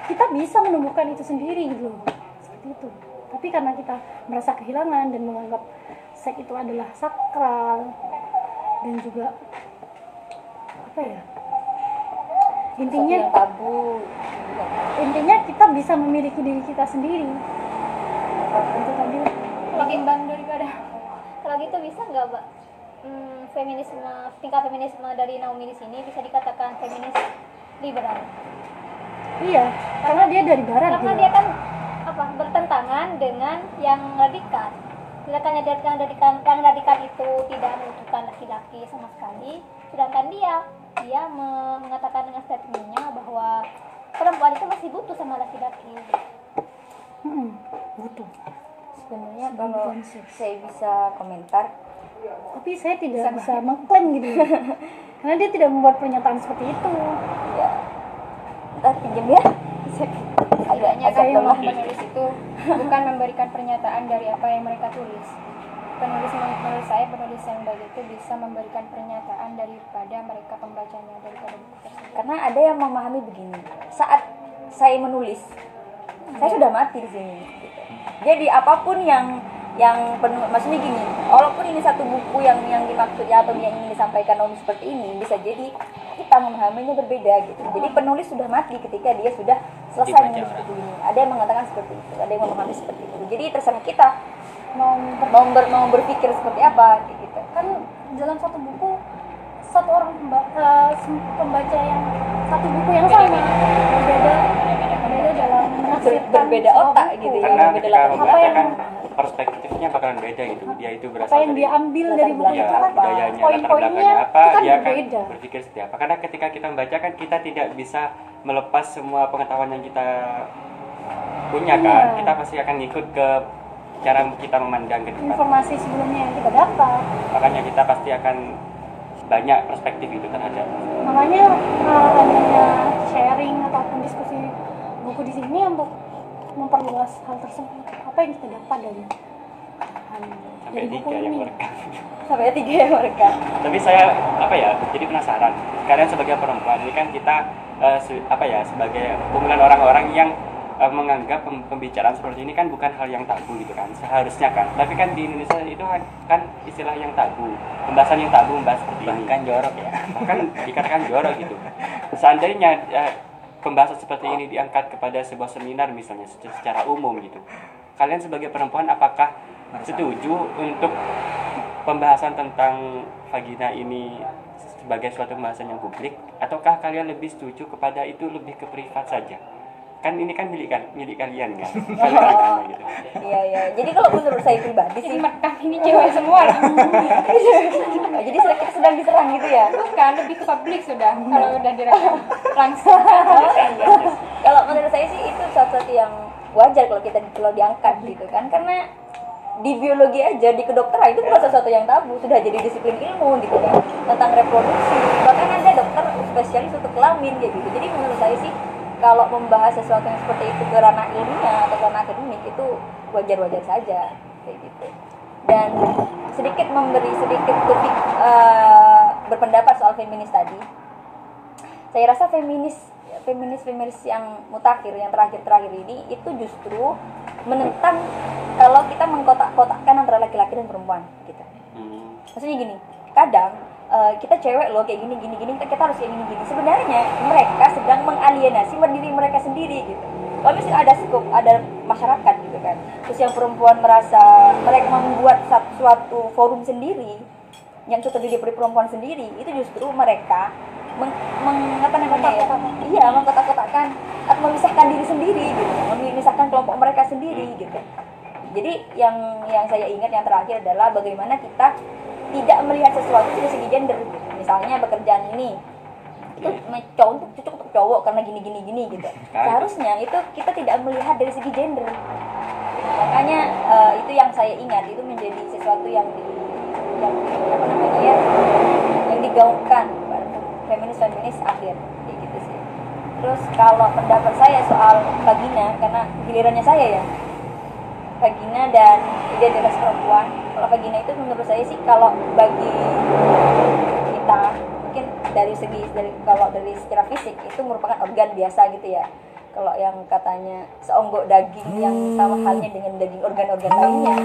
kita bisa menumbuhkan itu sendiri gitu loh. Seperti itu. Tapi karena kita merasa kehilangan dan menganggap seks itu adalah sakral dan juga apa ya intinya yang tabu intinya kita bisa memiliki diri kita sendiri itu tadi ketimbang daripada Kalau gitu bisa nggak, Mbak? Hmm, feminisme, tingkat feminisme dari Naomi di sini bisa dikatakan feminis liberal. iya karena dia dari barat Karena gitu. dia kan apa bertentangan dengan yang radikal. Sedangkan yang radikal, radikal, yang radikal itu tidak membutuhkan laki-laki sama sekali. Sedangkan dia, dia me- mengatakan dengan statementnya bahwa perempuan itu masih butuh sama laki-laki. Mm-mm, butuh. Sebenarnya kalau saya bisa komentar tapi saya tidak bisa mengklaim gitu. Karena dia tidak membuat pernyataan seperti itu. Ya. Ntar pinjem ya. Setidaknya agak kan penulis itu bukan memberikan pernyataan dari apa yang mereka tulis. Penulis menurut saya penulis yang baik itu bisa memberikan pernyataan daripada mereka pembacanya daripada buku tersebut. karena ada yang memahami begini saat saya menulis saya sudah mati di sini. Gitu. jadi apa pun yang yang penuh maksudnya gini walaupun ini satu buku yang yang dimaksud ya atau yang ingin disampaikan Naomi seperti ini bisa jadi kita memahaminya berbeda gitu. Jadi penulis sudah mati ketika dia sudah selesai menulis buku ini. Ada yang mengatakan seperti itu ada yang memahami seperti itu. Jadi terserah kita mau ber- mau ber, mau berpikir seperti apa kayak gitu. Kan dalam satu buku satu orang pemba- eh, pembaca yang satu buku yang sama berbeda berbeda dalam Ber- menafsirkan berbeda otak buku. gitu ya karena berbeda latar Apa membaca yang- kan perspektifnya bakalan beda gitu. Dia itu apa berasal yang dari dia ambil dari buku ya, itu kan budayanya latar poin-poinnya apa itu kan dia kan berpikir seperti apa. Karena ketika kita membaca kan kita tidak bisa melepas semua pengetahuan yang kita punya kan. Iya. kita pasti akan ngikut ke cara kita memandang ke depan. Informasi sebelumnya yang kita dapat. Makanya kita pasti akan banyak perspektif itu terhadap. Makanya eh, adanya sharing ataupun diskusi buku di sini untuk memperluas hal tersebut. Apa yang kita dapat dari hal sampai dari buku tiga yang ini. merekam sampai tiga yang mereka. Tapi saya apa ya jadi penasaran. Kalian sebagai perempuan ini kan kita se- apa ya sebagai kumpulan orang-orang yang eh, menganggap pem- pembicaraan seperti ini kan bukan hal yang tabu gitu kan seharusnya kan. Tapi kan di Indonesia itu kan- istilah yang tabu pembahasan yang tabu membahas seperti ini. Bahkan jorok ya. Bahkan dikatakan jorok gitu. Seandainya eh, pembahasan seperti ini diangkat kepada sebuah seminar misalnya secara, secara umum gitu kalian sebagai perempuan apakah setuju untuk pembahasan tentang vagina ini sebagai suatu pembahasan yang publik? Ataukah kalian lebih setuju kepada itu lebih ke privat saja kan ini kan milik kan milik kalian kan. Gitu. Iya iya. Jadi kalau menurut saya pribadi sih Ini merekam ini cewek semua oh, jadi sedang- kita sedang diserang gitu ya? Bukan lebih ke publik sudah kalau udah direkam langsung. Oh, iya. kalau menurut saya sih itu sesuatu yang wajar kalau kita kalau diangkat gitu kan. Karena di biologi aja di kedokteran itu bukan sesuatu yang tabu. Sudah jadi disiplin ilmu gitu kan tentang reproduksi. Bahkan ada dokter spesialis untuk kelamin kayak gitu. Jadi menurut saya sih kalau membahas sesuatu yang seperti itu ke ranah ilmiah atau ranah akademik itu wajar-wajar saja kayak gitu. Dan sedikit memberi sedikit berpik, eh, berpendapat soal feminis tadi. Saya rasa feminis feminis feminis yang mutakhir yang terakhir terakhir ini itu justru menentang kalau kita mengkotak-kotakkan antara laki-laki dan perempuan gitu. Hmm. maksudnya gini kadang eh, kita cewek loh kayak gini gini gini kita, kita harus kayak gini gini. Sebenarnya mereka sedang mengalienasi diri mereka sendiri gitu. Kalau misalnya ada skup ada masyarakat gitu kan. Terus yang perempuan merasa mereka membuat satu, suatu forum sendiri yang terdiri dari perempuan sendiri itu justru mereka meng, meng- apa namanya ya iya mengkotak-kotakkan atau memisahkan diri sendiri gitu. Memisahkan kelompok mereka sendiri gitu. Jadi yang yang saya ingat yang terakhir adalah bagaimana kita tidak melihat sesuatu dari segi gender. Misalnya pekerjaan ini. Itu cowok untuk cocok untuk cowok karena gini gini gini gitu. Seharusnya itu kita tidak melihat dari segi gender. Makanya eh, itu yang saya ingat. Itu menjadi sesuatu yang di yang apa namanya ya yang digaungkan feminis feminis akhir. Kayak gitu sih. Terus kalau pendapat saya soal vagina karena gilirannya saya ya vagina dan identitas perempuan. Kalau vagina itu menurut saya sih kalau bagi kita mungkin dari segi dari kalau dari secara fisik itu merupakan organ biasa gitu ya. Kalau yang katanya seonggok daging yang sama halnya dengan daging organ-organ lainnya.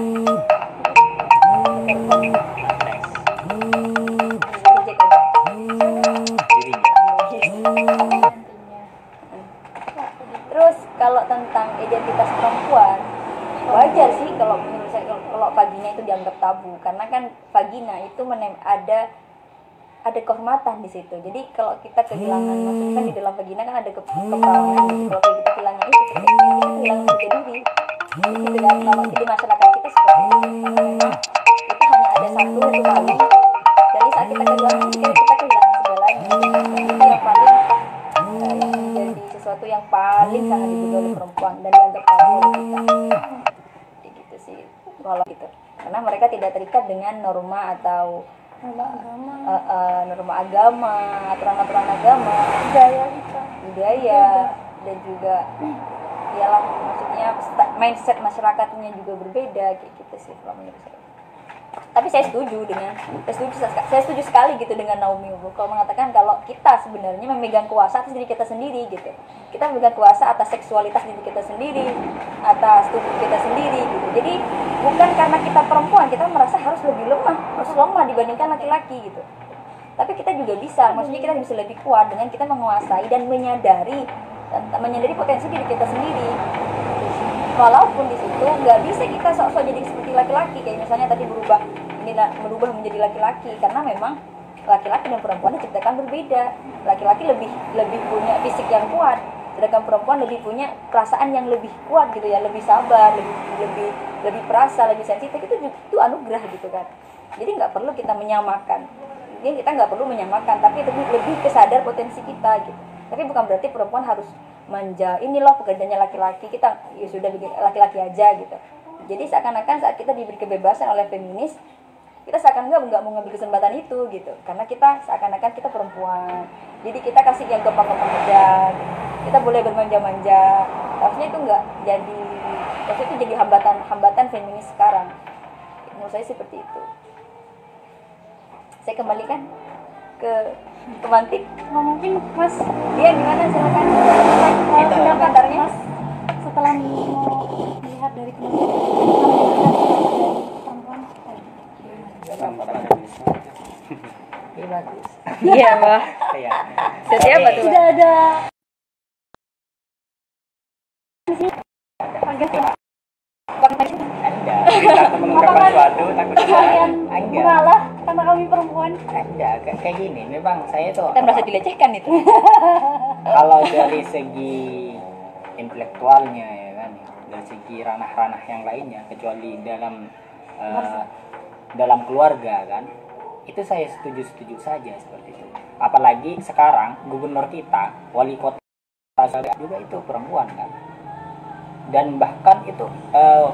Terus kalau tentang identitas perempuan, wajar sih kalau menurut saya kalau- kalau vagina itu dianggap tabu karena kan vagina itu menem ada ada kehormatan di situ. Jadi kalau kita kehilangan, maksudnya kan di dalam vagina kan ada ke keperawanan. gitu. Kalau kita kehilangan itu, kita kehilangan harga diri. Gitu kan kalau di masyarakat kita seperti itu. Itu hanya ada satu satu kali. Dari saat kita kehilangan, kita kita kehilangan segalanya. Itu yang paling eh, menjadi sesuatu yang paling sangat dibutuhkan oleh perempuan dan dianggap tabu oleh kita gitu kalau gitu. Karena mereka tidak terikat dengan norma atau eh, eh, norma agama aturan-aturan agama. Budaya budaya dan juga iyalah maksudnya mindset masyarakatnya juga berbeda kayak gitu sih kalau menurut saya tapi saya setuju dengan saya setuju saya setuju sekali gitu dengan Naomi Ubo kalau mengatakan kalau kita sebenarnya memegang kuasa atas diri kita sendiri gitu. Kita memegang kuasa atas seksualitas diri kita sendiri atas tubuh kita sendiri gitu. Jadi bukan karena kita perempuan kita merasa harus lebih lemah harus lemah dibandingkan laki-laki gitu. Tapi kita juga bisa maksudnya kita bisa lebih kuat dengan kita menguasai dan menyadari menyadari potensi diri kita sendiri walaupun di situ nggak bisa kita sok-sok jadi seperti laki-laki. Kayak misalnya tadi berubah ini berubah menjadi laki-laki. Karena memang laki-laki dan perempuan diciptakan berbeda. Laki-laki lebih lebih punya fisik yang kuat sedangkan perempuan lebih punya perasaan yang lebih kuat gitu ya lebih sabar lebih lebih lebih perasa lebih sensitif. Itu itu anugerah gitu kan. Jadi nggak perlu kita menyamakan. Ini kita nggak perlu menyamakan tapi lebih lebih kesadar potensi kita gitu. Tapi bukan berarti perempuan harus manja ini loh pekerjaannya laki-laki kita ya sudah bikin laki-laki aja gitu. Jadi seakan-akan saat kita diberi kebebasan oleh feminis kita seakan nggak nggak mau ngambil kesempatan itu gitu. Karena kita seakan-akan kita perempuan. Jadi kita kasih yang gampang-gampang aja. Kita boleh bermanja-manja. Harusnya itu nggak jadi harusnya itu jadi hambatan hambatan feminis sekarang. Menurut saya seperti itu. Saya kembalikan ke kemantik Nah, mungkin Mas dia gimana silakan uh, Kita- pendapat. Mas setelah mau melihat dari kementerian perempuan Ini bagus iya mbak Iya. Setiap apa tuh sudah ada takut kalian mengalah karena kami perempuan? Enggak kayak- kayak gini. Memang saya tuh kita merasa dilecehkan itu. Kalau dari segi intelektualnya ya kan dari segi ranah-ranah yang lainnya kecuali dalam eh, dalam keluarga kan itu saya setuju-setuju saja seperti itu. Apalagi sekarang gubernur kita wali kota juga itu perempuan kan. Dan bahkan itu eh,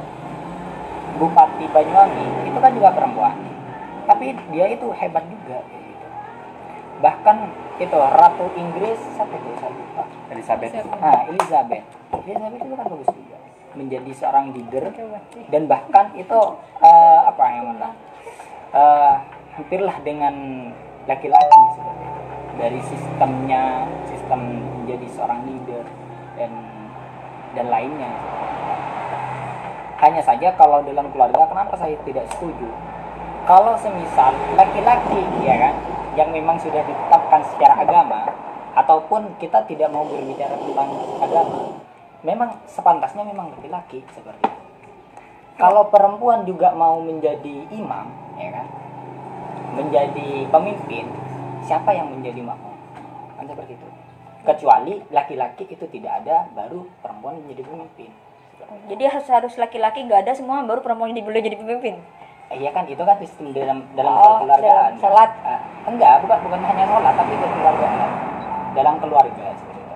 bupati Banyuwangi itu kan juga perempuan tapi dia itu hebat juga gitu bahkan itu ratu Inggris siapa itu saya lupa Elizabeth Nah, Elizabeth. Elizabeth itu kan bagus juga. Menjadi seorang leader dan bahkan itu eh, apa yang mana? Eh, hampirlah dengan laki-laki. Dari sistemnya, sistem menjadi seorang leader dan dan lainnya. Hanya saja kalau dalam keluarga kenapa saya tidak setuju? Kalau semisal laki-laki ya kan yang memang sudah ditetapkan secara agama ataupun kita tidak mau berbicara tentang agama, memang sepantasnya memang laki-laki seperti itu. Kalau perempuan juga mau menjadi imam, ya kan, menjadi pemimpin, siapa yang menjadi makmum? Kan seperti itu. Kecuali laki-laki itu tidak ada, baru perempuan menjadi pemimpin. jadi harus harus laki-laki nggak ada semua baru perempuan boleh jadi pemimpin Iya kan itu kan sistem dalam dalam Oh, kekeluargaan. dalam sholat. Ah, enggak, bukan bukan hanya sholat tapi kekeluargaan. dalam keluarga seperti itu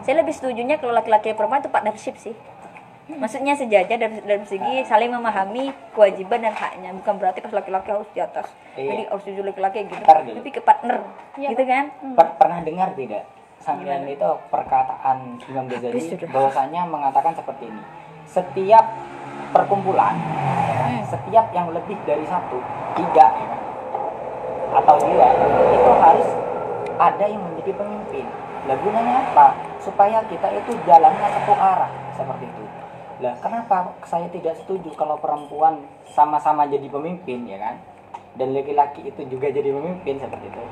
Saya lebih setujunya kalau laki-laki perempuan itu partnership sih. Maksudnya sejajar dari, dari segi saling memahami kewajiban dan haknya. Bukan berarti pas laki-laki harus di atas. Iya. Jadi harus jujur laki-laki gitu. Dulu. Tapi ke partner. Gitu kan? Per- pernah dengar tidak sampean itu perkataan Imam Ghazali bahwasanya mengatakan seperti ini setiap perkumpulan ya kan, setiap yang lebih dari satu tiga ya atau dua itu harus ada yang menjadi pemimpin. Lah gunanya apa? Supaya kita itu jalannya satu arah seperti itu. Lah kenapa saya tidak setuju kalau perempuan sama-sama jadi pemimpin ya kan? Dan laki-laki itu juga jadi pemimpin seperti itu.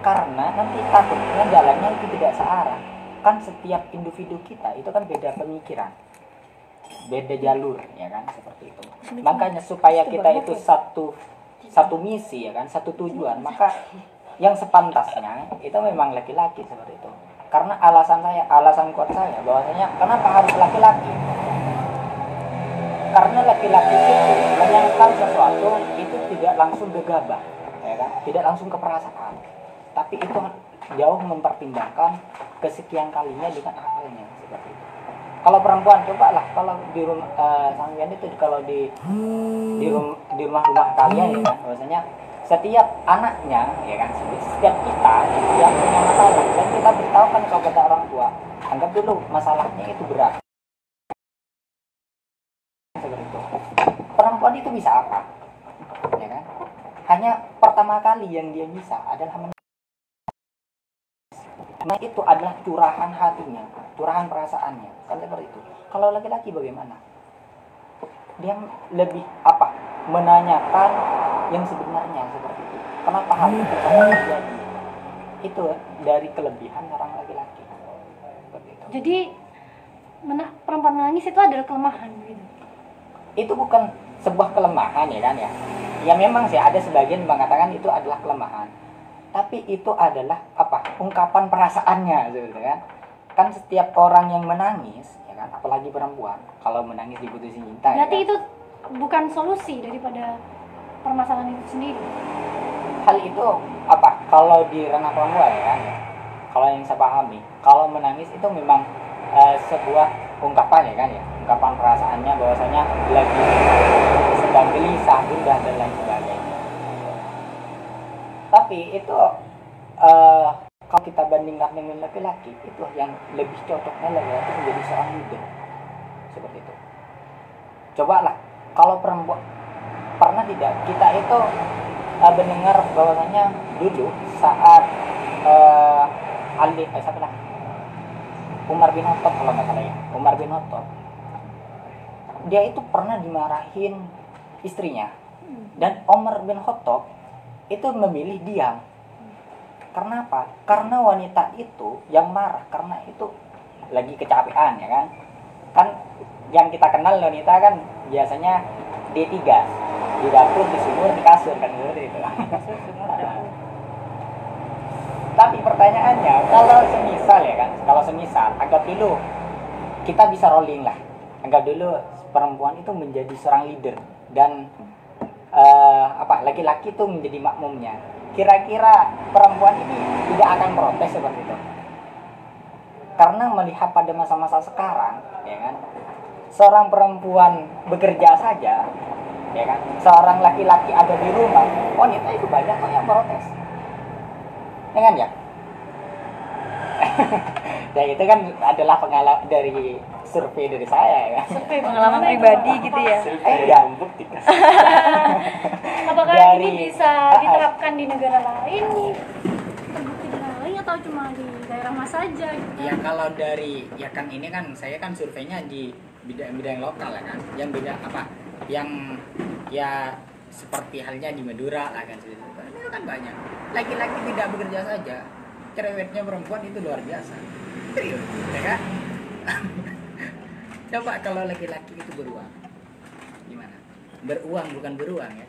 Karena nanti takutnya jalannya itu tidak searah. Kan setiap individu kita itu kan beda pemikiran beda jalur ya kan? Seperti itu. Makanya supaya kita itu satu satu misi ya kan? Satu tujuan. Maka yang sepantasnya itu memang laki-laki seperti itu. Karena alasan saya alasan kuat saya bahwasanya kenapa harus laki-laki? Karena laki-laki itu menyangkal sesuatu itu tidak langsung gegabah ya kan? Tidak langsung ke perasaan. Tapi itu jauh mempertimbangkan kesekian kalinya dengan akalnya seperti itu kalau perempuan cobalah. Kalau di rumah eh, sampean itu kalau di di rum- di rumah-rumah kalian ya kan. Bahwasanya setiap anaknya ya kan setiap kita yang punya masalah dan kita beritahukan kepada orang tua anggap dulu masalahnya itu berat. Seperti itu. Perempuan itu bisa apa? Ya kan? Hanya pertama kali yang dia bisa adalah nah itu adalah curahan hatinya curahan perasaannya. Kan seperti itu. Kalau laki-laki bagaimana? Dia lebih apa? Menanyakan yang sebenarnya seperti itu. Kenapa hal itu terjadi? Itu dari kelebihan orang laki-laki. Jadi mena- perempuan menangis itu adalah kelemahan gitu. itu bukan sebuah kelemahan ya kan ya? Ya memang sih ada sebagian mengatakan itu adalah kelemahan tapi itu adalah apa ungkapan perasaannya gitu kan kan setiap orang yang menangis ya kan apalagi perempuan kalau menangis diputusin cinta ya Berarti kan? itu bukan solusi daripada permasalahan itu sendiri. hal itu apa kalau di ranah perempuan ya kan ya, kalau yang saya pahami kalau menangis itu memang eh, sebuah ungkapan ya kan ya ungkapan perasaannya bahwasanya lagi sedang gelisah gundah dan lain sebagainya tapi itu eh, kalau kita bandingkan dengan laki-laki itu yang lebih cocoknya laki-laki menjadi seorang leader. Seperti itu. Cobalah kalau perempuan pernah tidak kita itu uh, mendengar bahwasanya dulu saat uh, Ali eh, siapa lah Umar bin Khattab kalau nggak salah ya Umar bin Khattab. Dia itu pernah dimarahin istrinya. Dan Umar bin Khattab itu memilih diam. Karena apa karena wanita itu yang marah karena itu lagi kecapean ya kan? Kan yang kita kenal wanita kan biasanya D3 di dapur di sumur di kasur kan? Seperti itu tapi pertanyaannya kalau semisal ya kan? Kalau semisal anggap dulu kita bisa rolling lah. Anggap dulu perempuan itu menjadi seorang leader dan eh, apa laki-laki itu menjadi makmumnya. Kira-kira perempuan ini tidak akan protes seperti itu. Karena melihat pada masa-masa sekarang ya kan seorang perempuan bekerja saja ya kan seorang laki-laki ada di rumah wanita itu banyak kok yang protes. Ya kan ya ya itu kan adalah pengalaman dari survei dari saya ya kan Pengalaman pribadi gitu ya. Eh, iya. membuktikan Apakah Dari- ini bisa Ah, ah. diterapkan di negara lain? Terbukti di negara lain atau cuma di daerah mas saja gitu? ya kalau dari ya kan ini kan saya kan surveinya di bidang-bidang lokal ya kan yang beda apa yang ya seperti halnya di Madura lah kan seperti itu itu kan banyak laki-laki tidak bekerja saja cerewetnya perempuan itu luar biasa ya kan coba kalau laki-laki itu beruang gimana? Beruang bukan beruang ya?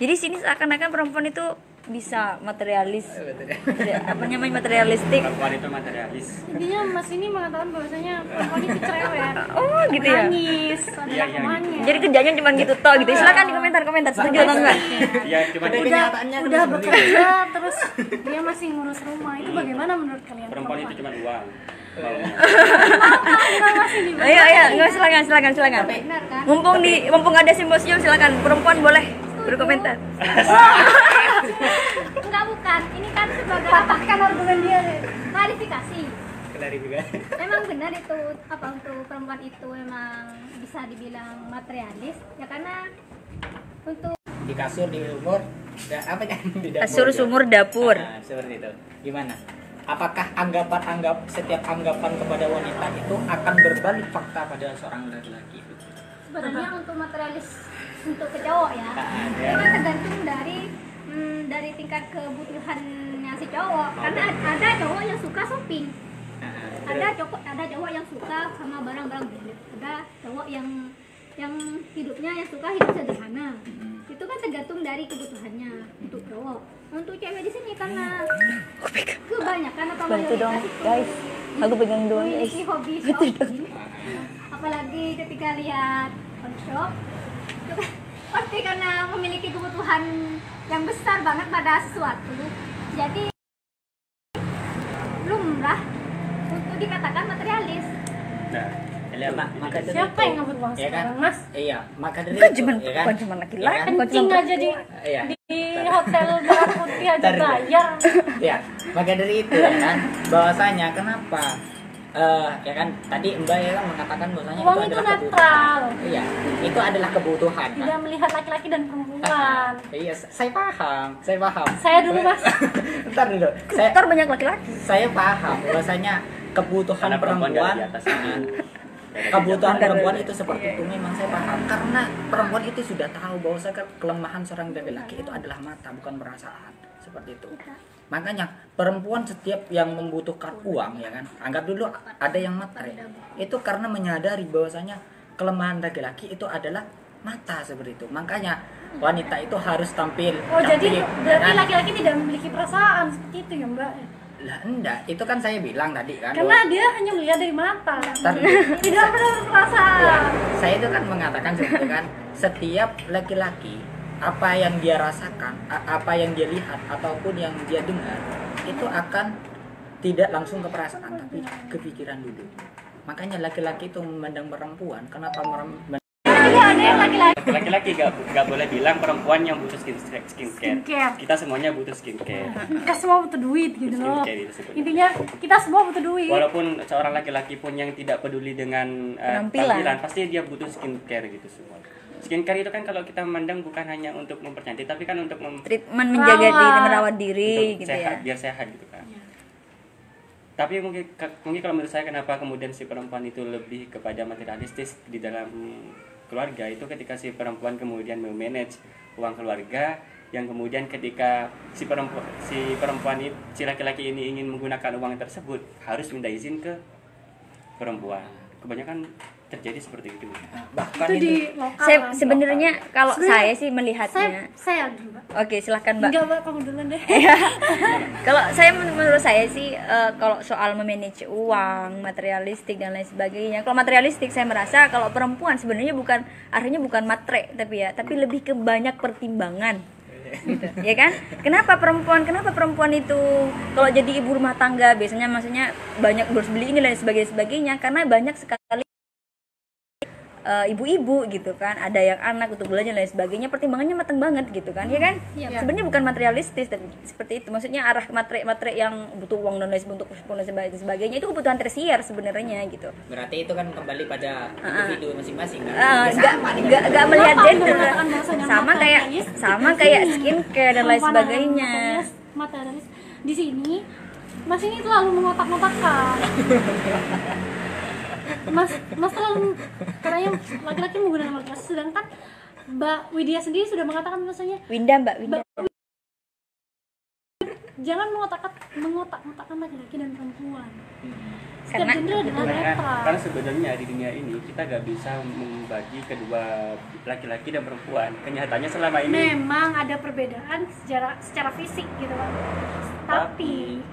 Jadi sini seakan-akan perempuan itu bisa materialis. Apa namanya materialistik? Perempuan itu materialis. Intinya mas ini mengatakan bahwasanya perempuan itu cerewet oh gitu ya? Nangis ada Iya, iya, lakuannya jadi kerjanya cuma gitu toh gitu. Silakan di komentar komentar. Setuju atau enggak? Ya cuma kenyataannya udah itu. bekerja terus dia masih ngurus rumah. Itu bagaimana menurut kalian perempuan itu cuma uang. Ayo ayo. Nggak silakan silakan silakan. Benar kan? Mumpung di mumpung ada simposium silakan. Perempuan boleh berkomentar enggak bukan ini kan sebagai patahkan argumen dia klarifikasi juga. memang benar itu apa untuk perempuan itu memang bisa dibilang materialis ya karena untuk Di kasur, di umur, dan apa kan? Di dapur. kasur sumur dapur Nah, seperti itu. Gimana? Apakah anggapan-anggap setiap anggapan kepada wanita itu akan berbalik fakta pada seorang laki-laki itu? sebenarnya untuk materialis untuk ke cowok ya. Nah, itu ya. kan tergantung dari hmm, dari tingkat kebutuhannya si cowok. Karena ada cowok yang suka shopping. Nah, ada cowok ada cowok yang suka sama barang-barang branded ada cowok yang yang hidupnya yang suka hidup sederhana. Itu kan tergantung dari kebutuhannya untuk cowok. Untuk cewek di sini karena kebanyakan atau bantu dong guys. aku pegang dua guys. memiliki hobi shopping. apalagi ketika lihat on shop pasti karena memiliki kebutuhan yang besar banget pada sesuatu jadi lumrah untuk dikatakan materialis nah Ya, mak, maka dari siapa itu, yang ngabut uang ya kan? sekarang mas Iya, maka dari Bukan itu, cuman- ya kan? bukan cuman laki-laki, Ya kan? kencing aja di Iya. di hotel merah putih aja bayar ya maka dari itu ya kan bahwasanya kenapa eh ya kan? Tadi mbak ya kan mengatakan bahwasanya uang itu itu adalah netral. Kebutuhan iya itu adalah kebutuhan kan? tidak melihat laki-laki dan perempuan. Iya saya paham saya paham. Saya dulu, Mas. ntar dulu. Saya ntar banyak laki-laki. saya paham bahwasanya kebutuhan karena perempuan perempuan dari atas ini kebutuhan perempuan itu seperti itu memang saya paham. Karena perempuan itu sudah tahu bahwa kelemahan seorang laki-laki itu adalah mata bukan perasaan. Seperti itu makanya perempuan setiap yang membutuhkan uang ya kan? Anggap dulu ada yang matre itu karena menyadari bahwasanya kelemahan laki-laki itu adalah mata seperti itu. Makanya wanita itu harus tampil oh jadi cantik, ya berarti kan? laki-laki tidak memiliki perasaan seperti itu ya mbak? Lah enggak. Itu kan saya bilang tadi kan karena dia hanya melihat dari mata Ntar tidak pernah Ya, perasaan saya itu kan mengatakan seperti itu kan. Setiap laki-laki apa yang dia rasakan, a- apa yang dia lihat ataupun yang dia dengar itu akan tidak langsung ke perasaan tapi ke pikiran dulu. Makanya laki-laki itu memandang perempuan kenapa Iya, yang laki-laki laki-laki gak, gak boleh bilang perempuan yang butuh skin skincare. Skincare. kita semuanya butuh skincare kita semua butuh duit gitu loh Skincare intinya kita semua butuh duit walaupun seorang laki-laki pun yang tidak peduli dengan eh, Penampilan. pasti dia butuh skincare gitu semua skincare itu kan kalau kita memandang bukan hanya untuk mempercantik tapi kan untuk mem- treatment menjaga Rawat. diri merawat diri untuk gitu sehat ya. biar sehat gitu kan tapi mungkin mungkin kalau menurut saya kenapa kemudian si perempuan itu lebih kepada materialistis di dalam keluarga itu ketika si perempuan kemudian memanage uang keluarga yang kemudian ketika si perempuan si perempuan ini si laki-laki ini ingin menggunakan uang tersebut harus minta izin ke perempuan. Kebanyakan terjadi seperti itu. Bahkan itu di itu lokal saya kan. sebenarnya kalau saya sih saya melihatnya saya dulu mbak. Oke silahkan mbak. Enggak mbak kamu duluan deh. Kalau saya men- menurut saya sih eh, kalau soal memanage uang materialistik dan lain sebagainya. Kalau materialistik saya merasa kalau perempuan sebenarnya bukan artinya bukan matre tapi ya tapi lebih ke banyak pertimbangan. Gitu. Ya kan? Kenapa perempuan kenapa perempuan itu kalau jadi ibu rumah tangga biasanya maksudnya banyak harus beli ini dan sebagainya sebagainya karena banyak sekali eh, ibu-ibu gitu kan ada yang anak untuk belanja dan lain sebagainya pertimbangannya matang banget gitu kan ya kan? Sebenarnya bukan materialistis dan seperti itu maksudnya arah matre matre yang butuh uang dan lain sebagainya untuk dan sebagainya- itu kebutuhan tersier sebenarnya gitu. Berarti itu kan kembali pada individu masing-masing kan? Eh, Ya, nggak nggak nggak melihat gender. Sama kayak sama kayak skincare dan lain sebagainya. materialis, materialis. di sini mas ini terlalu mengotak-ngotakkan mas mas terlalu katanya laki-laki menggunakan laki-laki sedangkan mbak Widya sendiri sudah mengatakan bahwasanya Winda mbak Winda. Jangan mengotak mengotak-ngotakkan laki-laki dan perempuan. Setiap Karena- gender adalah karena, karena sebenarnya di dunia ini kita gak bisa membagi kedua laki-laki dan perempuan. Kenyataannya selama ini memang ada perbedaan secara secara fisik gitu kan tapi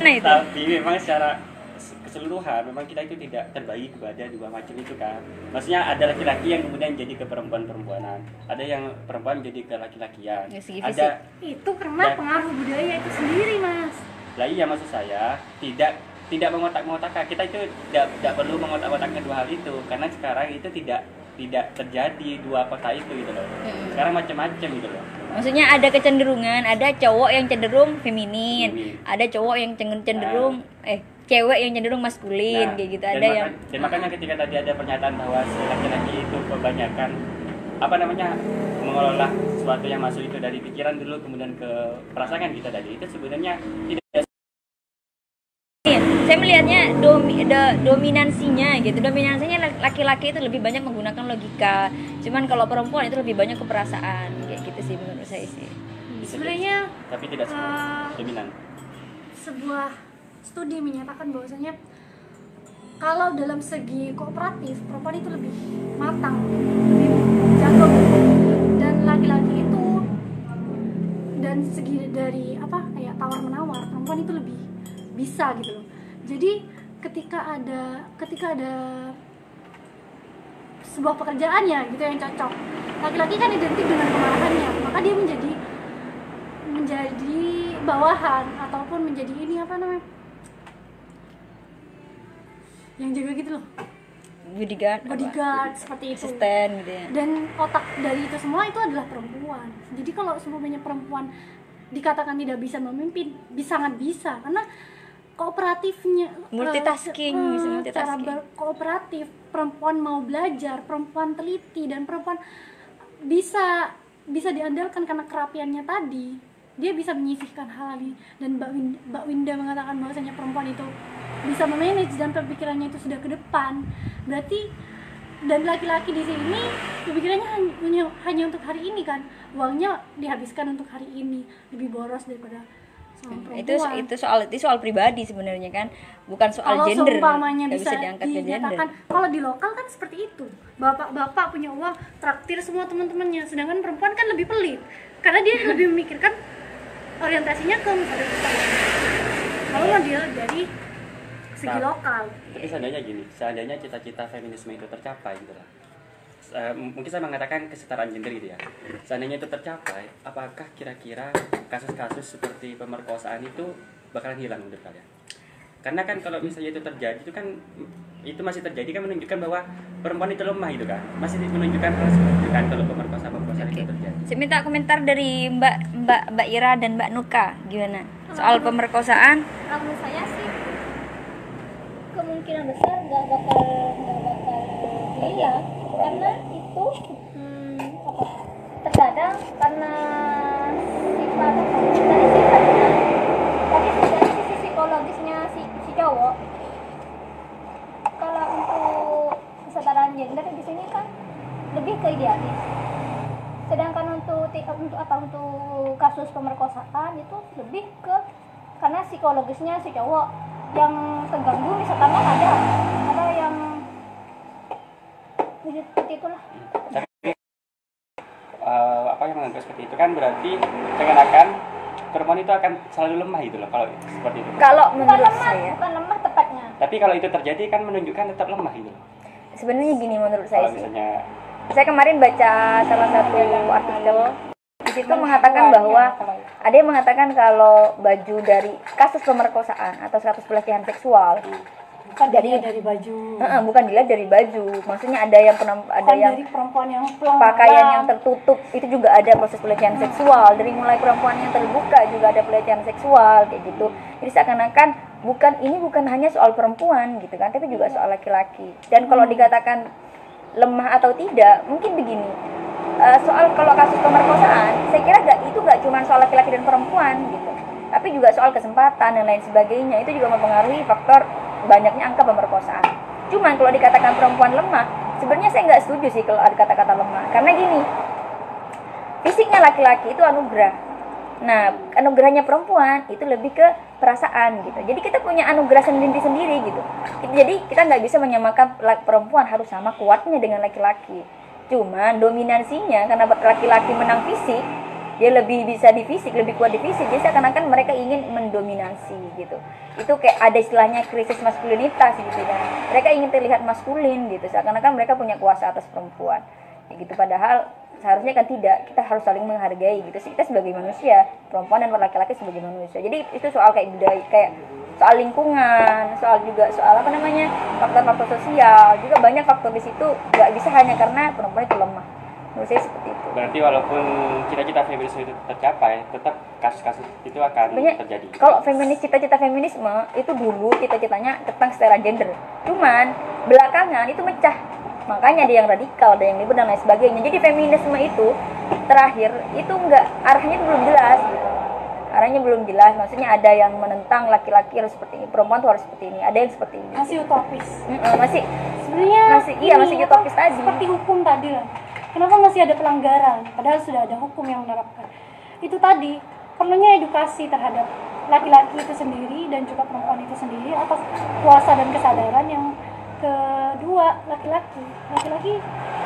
Nah itu. tapi memang secara keseluruhan memang kita itu tidak terbagi kepada dua macam itu kan. Maksudnya ada laki-laki yang kemudian jadi ke perempuan-perempuanan ada yang perempuan jadi ke laki-lakian. Ya, segi ada itu karena Dan- pengaruh budaya itu sendiri mas. Lah iya maksud saya tidak tidak mengotak-ngotakkan kita itu tidak tidak perlu mengotak-ngotakkan dua hal itu karena sekarang itu tidak tidak terjadi dua kota itu gitu loh. Sekarang macam-macam gitu loh. Maksudnya ada kecenderungan, ada cowok yang cenderung feminin, ada cowok yang cen- cenderung eh cewek yang cenderung maskulin Nah, kayak gitu. dan Ada maka- yang dan makanya ketika tadi ada pernyataan bahwa si laki-laki itu kebanyakan apa namanya mengelola sesuatu yang masuk itu dari pikiran dulu kemudian ke perasaan kita tadi itu sebenarnya tidak saya melihatnya domi, do- dominansinya gitu. Dominansinya laki-laki itu lebih banyak menggunakan logika. Cuman kalau perempuan itu lebih banyak ke perasaan kayak gitu sih menurut saya sih. bisa sebenarnya tapi tidak semua eh, dominan sebuah studi menyatakan bahwasanya kalau dalam segi kooperatif perempuan itu lebih matang lebih jago. Dan laki-laki itu dan segi dari apa kayak tawar menawar perempuan itu lebih bisa gitu loh. Jadi ketika ada ketika ada sebuah pekerjaannya gitu yang cocok laki-laki kan identik dengan kemarahannya maka dia menjadi menjadi bawahan ataupun menjadi ini apa namanya yang jaga gitu loh Bodyguard, apa? bodyguard seperti itu asisten gitu ya. dan otak dari itu semua itu adalah perempuan jadi kalau semuanya perempuan dikatakan tidak bisa memimpin bisa sangat bisa karena kooperatifnya eh, Multitasking, eh, bisa cara multitasking. berkooperatif perempuan mau belajar perempuan teliti dan perempuan bisa bisa diandalkan karena kerapiannya tadi dia bisa menyisihkan hal ini dan Mbak Winda, Mbak Winda mengatakan bahwasanya perempuan itu bisa memanage dan pemikirannya itu sudah ke depan. Berarti dan laki-laki di sini pemikirannya hanya, hanya untuk hari ini kan? Uangnya dihabiskan untuk hari ini lebih boros daripada sama itu perempuan. Itu soal itu soal pribadi sebenarnya kan? Bukan soal kalau gender. seumpamanya Nggak bisa, diangkat ke gender. kalau di lokal kan seperti itu. Bapak-bapak punya uang traktir semua teman-temannya. Sedangkan perempuan kan lebih pelit. Karena dia lebih memikirkan orientasinya ke depan kalau dia dari segi Nah. lokal. tapi seandainya gini seandainya cita-cita feminisme itu tercapai gitu lah. Eh, mungkin saya mengatakan kesetaraan gender gitu ya. Seandainya itu tercapai apakah kira-kira kasus-kasus seperti pemerkosaan itu bakalan hilang menurut kalian? Karena kan kalau misalnya itu terjadi itu kan itu masih terjadi kan menunjukkan bahwa perempuan itu lemah gitu kan. Masih menunjukkan hal seperti itu kan kalau pemerkosaan pemerkosaan itu terjadi. Saya minta komentar dari Mbak Mbak Mbak Ira dan Mbak Nuka gimana? Soal pemerkosaan. Kalau saya sih kemungkinan besar nggak bakal nggak bakal hilang. Karena itu hmm, terkadang karena sifat apa dari sifatnya tapi dari sisi psikologisnya si, si cowok kalau untuk kesetaraan gender di sini kan lebih ke idealis. Sedangkan untuk untuk apa untuk kasus pemerkosaan itu lebih ke karena psikologisnya si cowok yang terganggu misalkan kan ada. Ada yang ya, seperti itulah. Tapi eh, apa yang menganggap seperti itu kan berarti seakan-akan perempuan itu akan selalu lemah gitu loh kalau seperti itu. Kalau bukan menurut lemah saya bukan lemah tepatnya. Tapi kalau itu terjadi kan menunjukkan tetap lemah gitu loh. Sebenarnya gini menurut saya kalau sih. misalnya saya kemarin baca salah satu artikel situ mengatakan bahwa ada yang mengatakan kalau baju dari kasus pemerkosaan atau kasus pelecehan seksual bukan Jadi- dari baju. Eh, bukan dilihat dari baju. Maksudnya ada yang penam- ada bukan yang dari perempuan yang pelang pakaian yang tertutup itu juga ada proses pelecehan seksual. Dari mulai perempuan yang terbuka juga ada pelecehan seksual kayak gitu. Jadi seakan-akan bukan ini bukan hanya soal perempuan gitu kan. Tapi juga soal laki-laki. Dan kalau dikatakan lemah atau tidak mungkin begini eh, soal kalau kasus pemerkosaan saya kira gak, itu gak cuma soal laki-laki dan perempuan gitu tapi juga soal kesempatan dan lain sebagainya itu juga mempengaruhi faktor banyaknya angka pemerkosaan cuman kalau dikatakan perempuan lemah sebenarnya saya nggak setuju sih kalau ada kata-kata lemah karena gini fisiknya laki-laki itu anugerah Nah, anugerahnya perempuan itu lebih ke perasaan gitu. Jadi kita punya anugerah sendiri sendiri gitu. Jadi kita nggak bisa menyamakan perempuan harus sama kuatnya dengan laki-laki. Cuman dominansinya karena laki-laki menang fisik, dia lebih bisa di fisik, lebih kuat di fisik. Jadi seakan-akan mereka ingin mendominasi gitu. Itu kayak ada istilahnya krisis maskulinitas gitu kan. Mereka ingin terlihat maskulin gitu. Seakan-akan mereka punya kuasa atas perempuan. Kayak gitu padahal seharusnya kan tidak kita harus saling menghargai gitu sih kita sebagai manusia perempuan dan laki-laki sebagai manusia jadi itu soal kayak budaya kayak soal lingkungan soal juga soal apa namanya faktor-faktor sosial juga banyak faktor di situ. Nggak bisa hanya karena perempuan itu lemah. Menurut saya seperti itu. Berarti walaupun cita-cita feminisme itu tercapai, tetap kasus-kasus itu akan banyak terjadi. kalau feminis cita-cita feminisme itu dulu cita-citanya tentang setara gender. Cuman belakangan itu mecah. Makanya ada yang radikal ada yang liberal dan lain sebagainya. Jadi feminisme itu terakhir itu enggak arahnya itu belum jelas arahnya belum jelas maksudnya ada yang menentang laki-laki harus seperti ini perempuan tuh harus seperti ini ada yang seperti ini. Masih utopis. Mm-mm, masih. Sebenarnya Masih- iya, masih utopis tadi. seperti hukum tadi lah. Kenapa masih ada pelanggaran? Padahal sudah ada hukum yang menerapkan. Itu tadi perlunya edukasi terhadap laki-laki itu sendiri dan juga perempuan itu sendiri atas kuasa dan kesadaran yang kedua laki-laki. Laki-laki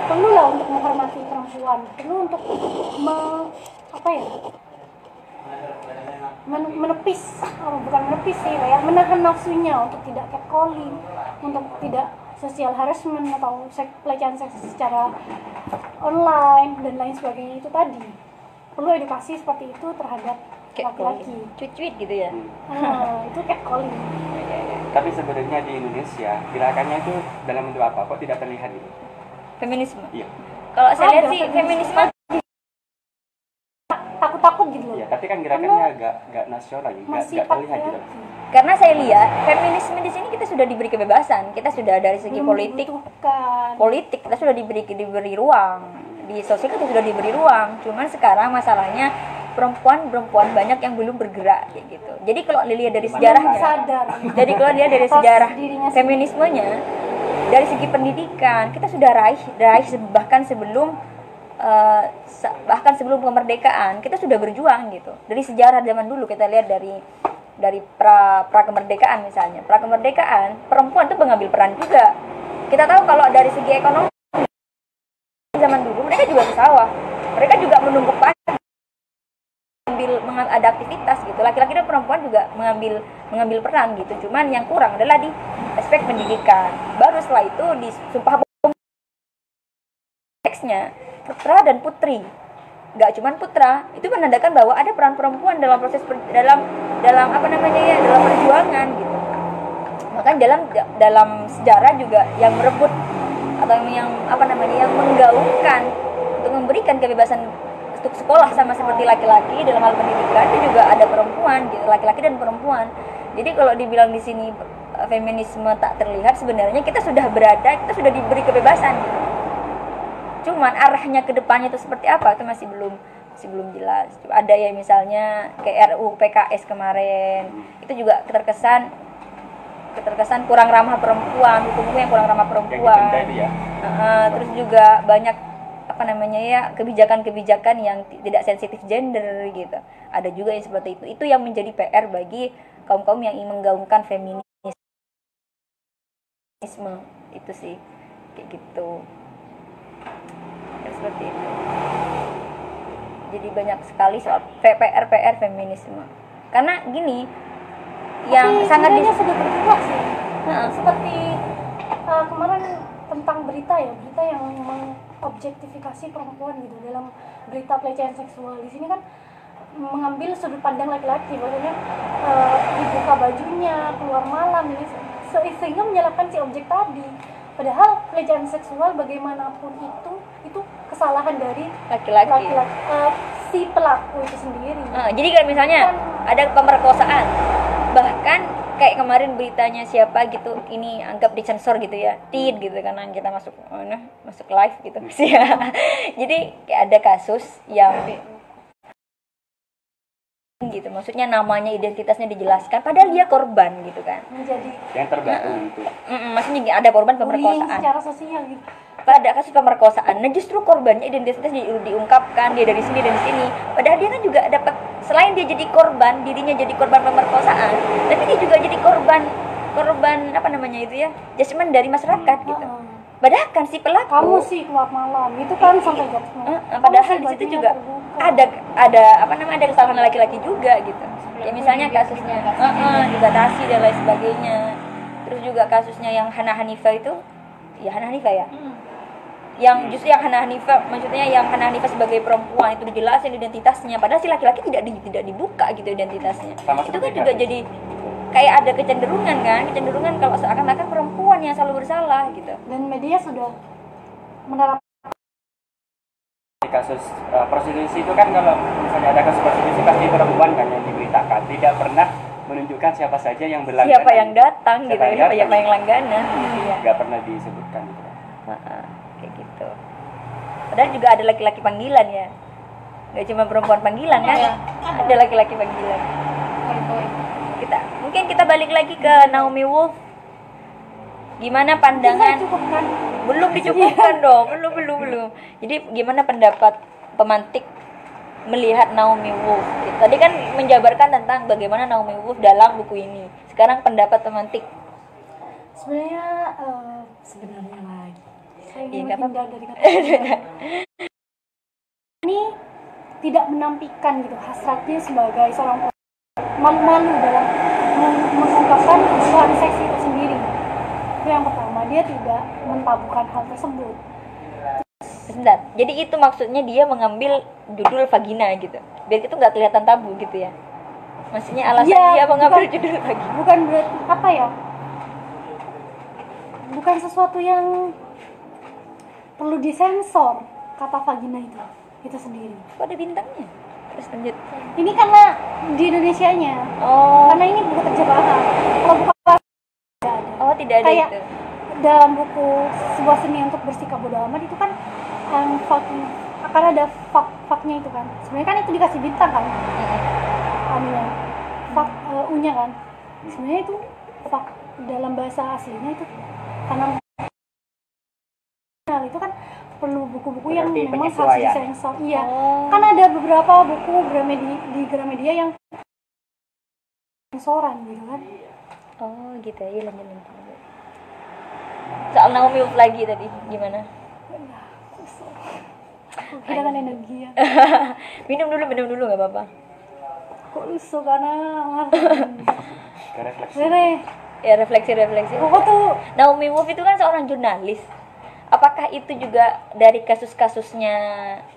perlulah untuk menghormati perempuan. Perlu untuk me- apa ya men- menepis. Oh, bukan menepis sih kayak menahan nafsunya untuk tidak catcalling untuk tidak sosial harassment atau seks, pelecehan seks secara online dan lain sebagainya itu tadi. Perlu edukasi seperti itu terhadap laki-laki. Cuit-cuit gitu ya? Ah, itu catcalling. Tapi sebenarnya di Indonesia gerakannya itu dalam bentuk apa? Kok tidak terlihat gitu? feminisme? Iya. kalau saya lihat sih feminisme. Takut-takut gitu loh. Iya, tapi kan gerakannya agak agak nasional, gitu, nggak terlihat gitu. karena saya lihat feminisme di sini kita sudah diberi kebebasan. Kita sudah dari segi politik politik kita sudah diberi diberi ruang. Di sosial kita sudah diberi ruang. Cuman sekarang masalahnya perempuan perempuan banyak yang belum bergerak kayak gitu. Jadi kalau dilihat dari sejarahnya sadar. Jadi kalau dilihat dari sejarah feminismenya dari segi pendidikan kita sudah raih raih bahkan sebelum eh, bahkan sebelum kemerdekaan kita sudah berjuang gitu. Dari sejarah zaman dulu kita lihat dari dari pra pra kemerdekaan misalnya. Pra kemerdekaan perempuan tuh mengambil peran juga. Kita tahu kalau dari segi ekonomi zaman dulu mereka juga ke sawah. Mereka juga menumbuk padi. Mengambil menga- ada aktivitas gitu. Laki-laki dan perempuan juga mengambil mengambil peran gitu. Cuman yang kurang adalah di aspek pendidikan. Baru setelah itu di sumpah teksnya putra dan putri. Nggak cuman putra itu menandakan bahwa ada peran perempuan dalam proses per- dalam dalam apa namanya ya dalam perjuangan gitu. Makanya dalam dalam sejarah juga yang merebut atau yang apa namanya yang menggaungkan untuk memberikan kebebasan untuk sekolah sama seperti laki-laki dalam hal pendidikan itu juga ada perempuan gitu laki-laki dan perempuan. Jadi kalau dibilang di sini eh, feminisme tak terlihat sebenarnya kita sudah berada kita sudah diberi kebebasan gitu cuman arahnya ke depannya itu seperti apa itu masih belum masih belum jelas. Ada ya misalnya kayak RUU PKS kemarin. Itu juga terkesan terkesan kurang ramah perempuan hukum-hukum yang kurang ramah perempuan. ya. Heeh, terus juga banyak apa namanya ya kebijakan-kebijakan yang ti- tidak sensitif gender gitu. Ada juga yang seperti itu. Itu yang menjadi PR bagi kaum kaum yang ingin menggaungkan feminisme. Itu sih kayak gitu Ya, seperti itu. Jadi banyak sekali soal PR PR feminisme. Karena gini yang Tapi sangat di, sudah bergerak sih. Heeh. seperti uh, kemarin tentang berita ya berita yang mengobjektifikasi perempuan gitu dalam berita pelecehan seksual. Di sini kan mengambil sudut pandang laki-laki maksudnya uh, dibuka bajunya keluar malam ini se- sehingga menyalahkan si objek tadi padahal pelecehan seksual bagaimanapun itu itu kesalahan dari laki-laki. uh, si pelaku itu sendiri. Nah, jadi kayak misalnya ada pemerkosaan, bahkan kayak kemarin beritanya siapa gitu, ini anggap disensor gitu ya, tit gitu karena kita masuk mana masuk live gitu. Sih ya. jadi kayak ada kasus yang gitu, maksudnya namanya identitasnya dijelaskan, padahal dia korban gitu kan. menjadi Yang terbaru itu. Mm-mm, maksudnya ada korban pemerkosaan. secara sosial gitu pada kasus pemerkosaan nah justru korbannya identitasnya di- diungkapkan dia dari sini dari sini padahal dia kan juga dapat selain dia jadi korban dirinya jadi korban pemerkosaan tapi dia juga jadi korban korban apa namanya itu ya judgement dari masyarakat gitu. Padahal kan si pelaku kamu sih keluar malam. Itu kan sampai Eh, eh, padahal di situ juga ada ada apa namanya ada kesalahan laki-laki juga gitu. Ya misalnya kasusnya eh, eh, dibatasi dan lain sebagainya. Terus juga kasusnya yang Hana Hanifah itu ya Hana Hanifah ya? Yang justru yang Hana Hanifah maksudnya yang Hana Hanifah sebagai perempuan itu dijelasin identitasnya. Padahal si laki-laki tidak di, tidak dibuka gitu identitasnya. Sama itu kan juga jadi kayak ada kecenderungan kan kecenderungan kalau seakan-akan perempuan yang selalu bersalah gitu. Dan media sudah menerapkan Di kasus eh, prostitusi itu kan kalau misalnya ada kasus prostitusi pasti perempuan kan yang diberitakan. Tidak pernah menunjukkan siapa saja yang berlangganan. Siapa yang datang gitu Siapa yang siapa, yang langganan. Gitu ya nggak pernah disebutkan gitu. Heeh, kayak gitu. Padahal juga ada laki-laki panggilan ya. Nggak cuma perempuan panggilan kan? Ada laki-laki panggilan mungkin kita balik lagi ke Naomi Wolf. Gimana pandangan? Belum dicukupkan. Dong. Belum belum belum jadi gimana pendapat pemantik melihat Naomi Wolf? Tadi kan menjabarkan tentang bagaimana Naomi Wolf dalam buku ini. Sekarang pendapat pemantik. Sebenarnya eh, sebenarnya lagi. Saya Iya, ingin menghindar dari kata ini tidak menampilkan gitu hasratnya sebagai seorang. Malu-malu dalam meng- mengungkapkan kebutuhan seks itu sendiri itu yang pertama dia tidak mentabukan hal tersebut. Sebentar, jadi itu maksudnya dia mengambil judul vagina gitu? Biar itu nggak kelihatan tabu gitu ya? Maksudnya alasan Iya, dia mengambil bukan- judul vagina? bukan berarti apa ya? Bukan sesuatu yang perlu disensor kata vagina itu itu sendiri. Kok ada bintangnya terus lanjut. Ini karena di Indonesia nya oh. Karena ini buku terjemahan kalau buku tidak ada. Oh tidak ada Kayak- itu. dalam buku sebuah seni untuk bersikap bodoh amat itu kan yang fak akan ada fak faknya itu kan. Sebenarnya kan itu dikasih bintang kan. Anunya. Fak eh, u-nya kan. Sebenarnya itu fak dalam bahasa aslinya itu karena perlu buku-buku yang memang harus disensor iya. Oh. kan ada beberapa buku Gramedia di Gramedia yang sensoran gitu kan? Oh gitu ya lanjut lanjut lanjut. soal Naomi Wolf lagi tadi gimana? Kok kita kan energi ya. Minum dulu minum dulu nggak apa-apa. Kok lusuh karena Ke refleksi. Rere ya refleksi refleksi. Kok tuh Naomi Wolf itu kan seorang jurnalis apakah itu juga dari kasus-kasusnya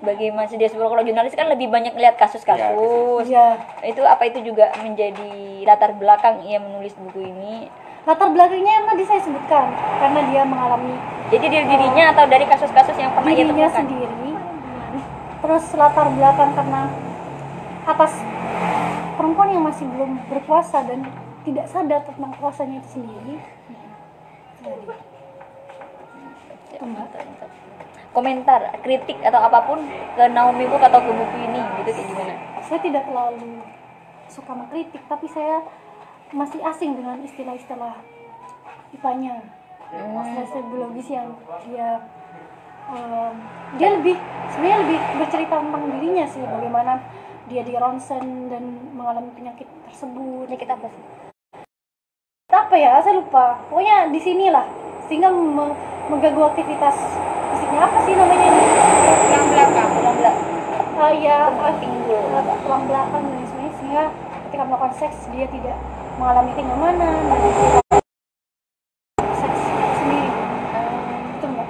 bagaimana dia sebenarnya kalau jurnalis kan lebih banyak lihat kasus-kasus. Ya itu apa itu juga menjadi latar belakang ia menulis buku ini? Latar belakangnya yang tadi saya sebutkan karena dia mengalami jadi dari dirinya atau dari kasus-kasus yang pernah ia dirinya temukan? sendiri. Terus latar belakang karena atas perempuan yang masih belum berkuasa dan tidak sadar tentang kuasanya itu sendiri. Jadi, mbak komentar kritik atau apa pun ke Naomi Wolf atau ke buku ini gitu kayak gimana? Saya tidak terlalu suka mengkritik tapi saya masih asing dengan istilah-istilah IPA-nya istilah biologis yang dia em, dia lebih sebenarnya lebih bercerita tentang dirinya sih bagaimana dia di ronsen dan mengalami penyakit tersebut. Penyakit apa sih? Apa ya saya lupa. Pokoknya di sinilah. Sehingga me- mengganggu aktivitas fisiknya. Apa sih namanya ini? Tulang belakang. Tulang belakang Ah, ya ah, pinggul. Uh, tulang belakang dan sebagainya. Sehingga ketika melakukan seks dia tidak mengalami kenyamanan. Dan seks sendiri. Itu enggak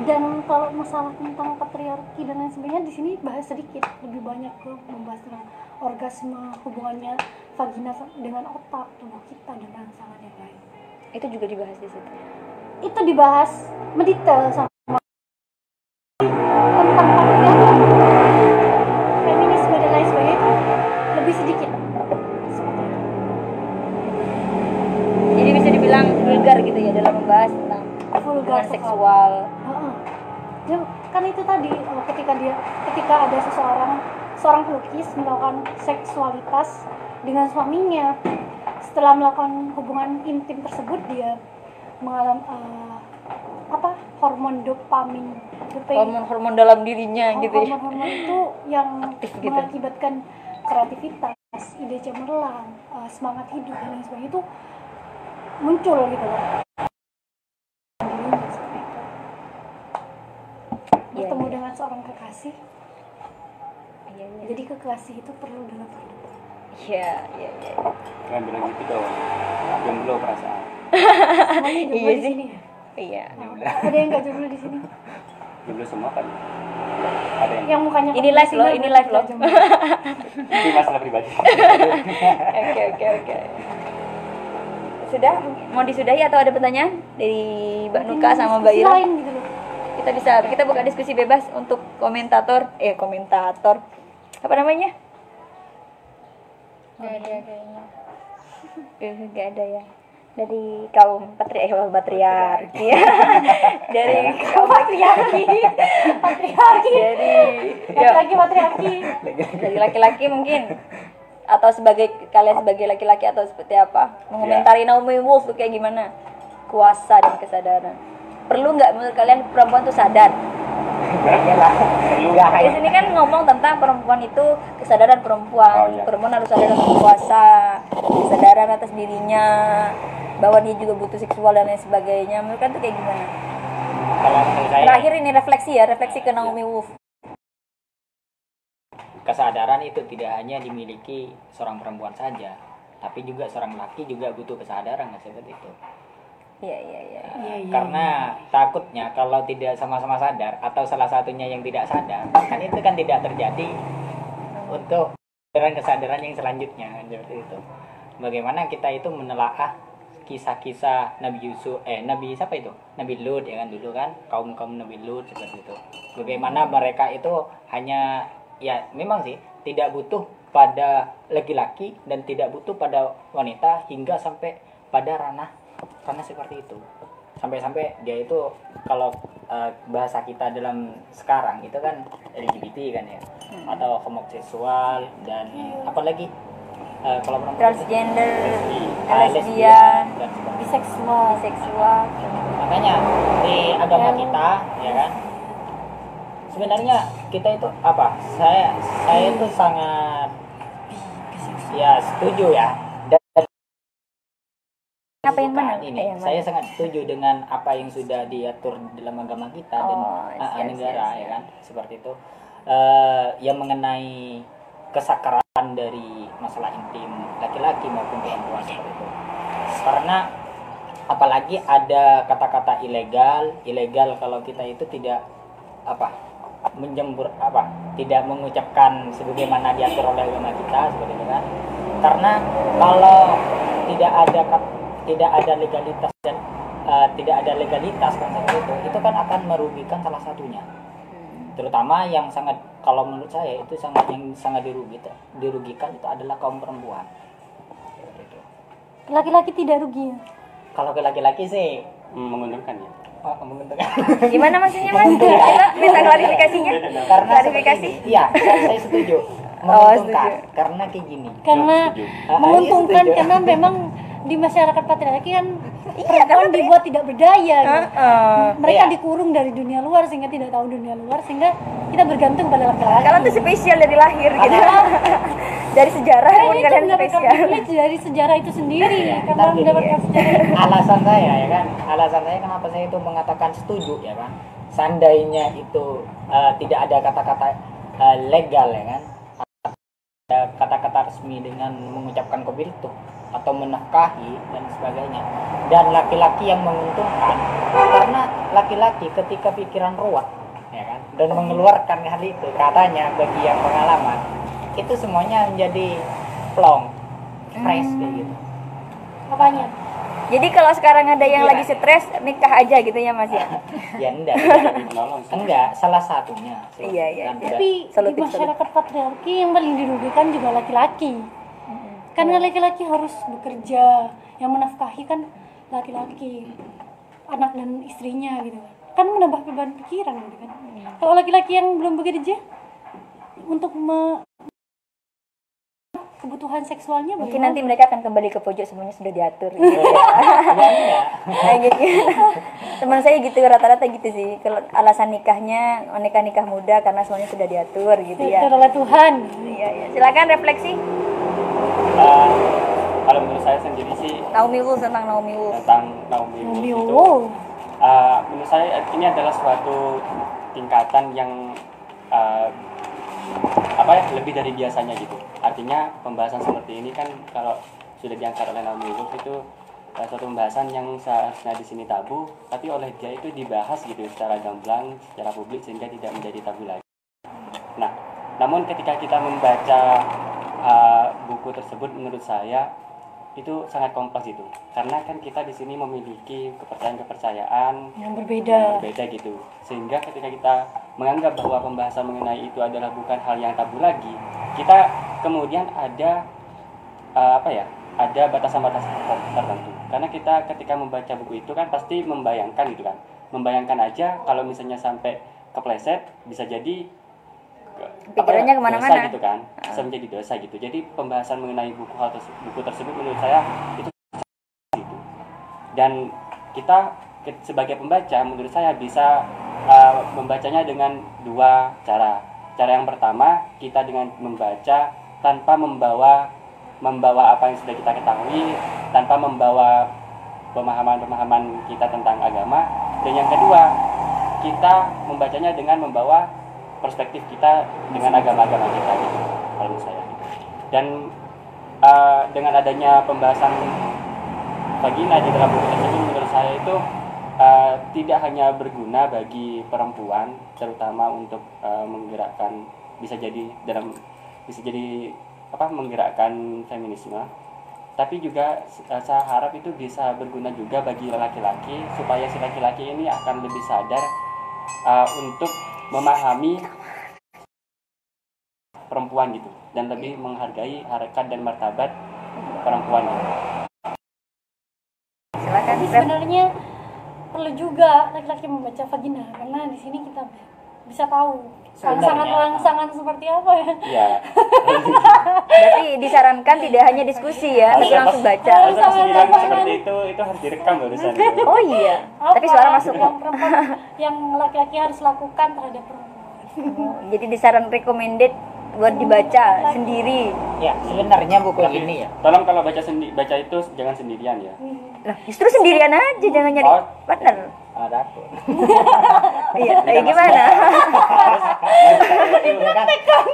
dan kalau masalah tentang patriarki dan lain sebagainya di sini bahas sedikit. Lebih banyak ke membahas tentang orgasme hubungannya vagina dengan otak tubuh kita dan rangsangan yang lain itu juga dibahas di situ. Itu dibahas mendetail sama tentang feminisme dan lain sebagainya itu lebih sedikit. Seperti itu. Jadi bisa dibilang vulgar gitu ya dalam membahas tentang vulgar. seksual. Heeh. Ya, kan itu tadi eh, ketika dia ketika ada seseorang seorang pelukis melakukan seksualitas dengan suaminya setelah melakukan hubungan intim tersebut dia mengalami eh, apa hormon dopamin dopamin hormon-hormon dalam dirinya gitu ya hormon-hormon itu yang Aktif gitu. mengakibatkan kreativitas ide cemerlang eh, semangat hidup dan lain sebagainya itu muncul gitu loh itu. Iya, bertemu iya. dengan seorang kekasih iya jadi kekasih itu perlu dalam kehidupan iya iya iya. Jangan bilang gitu dong. Jomblo perasaan. semuanya jomblo Iya di sih. sini ya? iya ada yang nggak jomblo di sini Jomblo semua kan. Ada yang yang mukanya Ini live loh, ini live loh. itu masalah pribadi. oke oke oke sudah mau disudahi atau ada pertanyaan dari Mbak Nuka sama Mbak Ira lain gitu loh kita bisa kita buka diskusi bebas untuk komentator eh komentator apa namanya Gak ada kayaknya. nggak ada ya. Dari kaum patri eh patriarki. Dari kaum patriarki. Patriarki. Dari ya, laki patriarki. Dari laki-laki mungkin. Atau sebagai kalian sebagai laki-laki atau seperti apa? Mengomentari Naomi Wolf tuh kayak gimana? Kuasa dan kesadaran perlu nggak menurut kalian perempuan tuh sadar. Enggak di sini kan ngomong tentang perempuan itu kesadaran perempuan Oh, iya. perempuan harus sadar atas kuasa kesadaran atas dirinya bahwa dia juga butuh seksual dan lain sebagainya menurut kalian tuh kayak gimana Kalau menurut saya terakhir ini refleksi ya refleksi ke Naomi Wolf kesadaran itu tidak hanya dimiliki seorang perempuan saja, tapi juga seorang laki juga butuh kesadaran seperti itu. Iya iya iya. Karena takutnya kalau tidak sama-sama sadar atau salah satunya yang tidak sadar, kan itu kan tidak terjadi untuk kesadaran-kesadaran yang selanjutnya kan seperti itu. Bagaimana kita itu menelaah kisah-kisah Nabi Yusuf eh Nabi siapa itu? Nabi Lut ya kan dulu kan kaum kaum Nabi Lut seperti itu. Bagaimana mereka itu hanya ya memang sih tidak butuh pada laki-laki dan tidak butuh pada wanita hingga sampai pada ranah ranah seperti itu. Sampai-sampai dia itu kalau eh, bahasa kita dalam sekarang itu kan LGBT kan ya. Atau homoseksual dan apalagi eh, kalau perempuan transgender ah, lesbian sebagainya. biseksual biseksual makanya di agama kita ya kan? Sebenarnya kita itu apa? Saya saya itu sangat ya setuju ya mana ini. Eh, saya sangat setuju dengan apa yang sudah diatur dalam agama kita dan Oh, ah, ah, yes, negara yes, ya kan? Seperti itu. Eh, yang mengenai kesakaran dari masalah intim laki-laki maupun perempuan seperti itu. Karena apalagi ada kata-kata ilegal ilegal kalau kita itu tidak apa menjembur apa tidak mengucapkan sebagaimana diatur oleh agama kita seperti itu kan? Karena kalau tidak ada kat- tidak ada legalitas dan eh, tidak ada legalitas kan seperti itu itu kan akan merugikan salah satunya. Terutama yang sangat kalau menurut saya itu sangat yang sangat dirugikan dirugikan itu adalah kaum perempuan. Laki-laki tidak rugi. Ya kalau ke laki-laki sih Hmm, menguntungkan ya. oh, menguntungkan. Gimana maksudnya mas? Coba minta klarifikasinya? Karena klarifikasi? Iya saya, setuju. Oh, menguntungkan setuju. karena kayak gini. Karena. Ah, menguntungkan iya, setuju. karena memang di masyarakat patriarki kan perempuan dibuat tidak berdaya gitu. Heeh. mereka Iya. dikurung dari dunia luar sehingga tidak tahu dunia luar sehingga kita bergantung pada laki-laki. Kalian tuh spesial dari lahir gitu. Dari sejarah pun itu kalian spesial. dari sejarah itu sendiri Iya, karena gini mendapatkan ya. sejarah alasan saya ya kan? Alasan saya kenapa saya itu mengatakan setuju ya kan? Seandainya itu eh, tidak ada kata-kata eh, legal ya kan kata-kata resmi dengan mengucapkan kobiltu atau menafkahi dan sebagainya. Dan laki-laki yang menguntungkan karena laki-laki ketika pikiran ruwet ya kan dan mengeluarkan hal itu katanya bagi yang pengalaman itu semuanya menjadi plong fresh kayak gitu. Apanya jadi kalau sekarang ada yang Iya. lagi stres nikah aja gitu ya mas ya? Ya enggak enggak salah satunya. Iya, iya, iya. tapi Solutif, di masyarakat patriarki yang paling dirugikan juga laki-laki. Karena laki-laki harus bekerja yang menafkahi kan laki-laki anak dan istrinya gitu. Kan kan menambah beban pikiran gitu kan. Kalau laki-laki yang belum bekerja untuk me- kebutuhan seksualnya Mungkin bagaimana? nanti mereka akan kembali ke pojok semuanya sudah diatur. Gitu. Kayak gitu. Teman saya gitu rata-rata gitu sih. Kalau alasan nikahnya nikah nikah muda karena semuanya sudah diatur gitu ya. Diatur oleh Tuhan. Iya, iya. Silakan refleksi. Uh, kalau menurut saya sendiri sih Naomi Wolf tentang Naomi Wolf. tentang Naomi Wolf Naomi itu uh, menurut saya ini adalah suatu tingkatan yang uh, apa ya lebih dari biasanya gitu. Artinya pembahasan seperti ini kan kalau sudah diangkat oleh Naomi Wolf itu uh, suatu pembahasan yang seharusnya di sini tabu tapi oleh dia itu dibahas gitu secara gamblang secara publik sehingga tidak menjadi tabu lagi. Nah namun ketika kita membaca uh, buku tersebut menurut saya itu sangat kompleks itu. Karena kan kita di sini memiliki kepercayaan-kepercayaan Yang yang berbeda. berbeda gitu. Sehingga ketika kita menganggap bahwa pembahasan mengenai itu adalah bukan hal yang tabu lagi kita kemudian ada uh, apa ya ada batasan-batasan ter- tertentu. Karena kita ketika membaca buku itu kan pasti membayangkan gitu kan. Membayangkan aja kalau misalnya sampai kepleset bisa jadi ke- Pikirannya ya, ke mana-mana. dosa gitu kan. Bisa menjadi dosa gitu. Jadi pembahasan mengenai buku hal tersebut buku tersebut menurut saya itu gitu dan kita sebagai pembaca menurut saya bisa uh, membacanya dengan dua cara. Cara yang pertama kita dengan membaca tanpa membawa membawa apa yang sudah kita ketahui tanpa membawa pemahaman-pemahaman kita tentang agama. Dan yang kedua kita membacanya dengan membawa perspektif kita dengan agama-agama kita gitu kalau menurut saya. Dan uh, dengan adanya pembahasan vagina di dalam buku tersebut menurut saya itu uh, tidak hanya berguna bagi perempuan terutama untuk uh, menggerakkan bisa jadi dalam bisa jadi apa menggerakkan feminisme tapi juga uh, saya harap itu bisa berguna juga bagi laki-laki supaya si laki-laki ini akan lebih sadar uh, untuk memahami perempuan gitu dan lebih menghargai harkat dan martabat perempuan gitu. Silakan. Sebenarnya perlu juga laki-laki membaca vagina karena di sini kita bisa tahu sangat-sangat Sebenarnya. rangsangan seperti apa ya. Iya. Berarti disarankan tidak hanya diskusi ya, tapi langsung baca. Seperti itu itu harus direkam barusan. Oh iya. Apa Tapi suara masuk yang perempuan yang laki-laki harus lakukan terhadap perempuan. Oh, Jadi disaran recommended buat dibaca sendiri. Ya, sebenarnya buku Tapi ini ya. tolong kalau baca sendi baca itu jangan sendirian ya. Lah, justru sendirian aja jangan nyari Oh. partner. Ada aku. Iya, eh, gimana?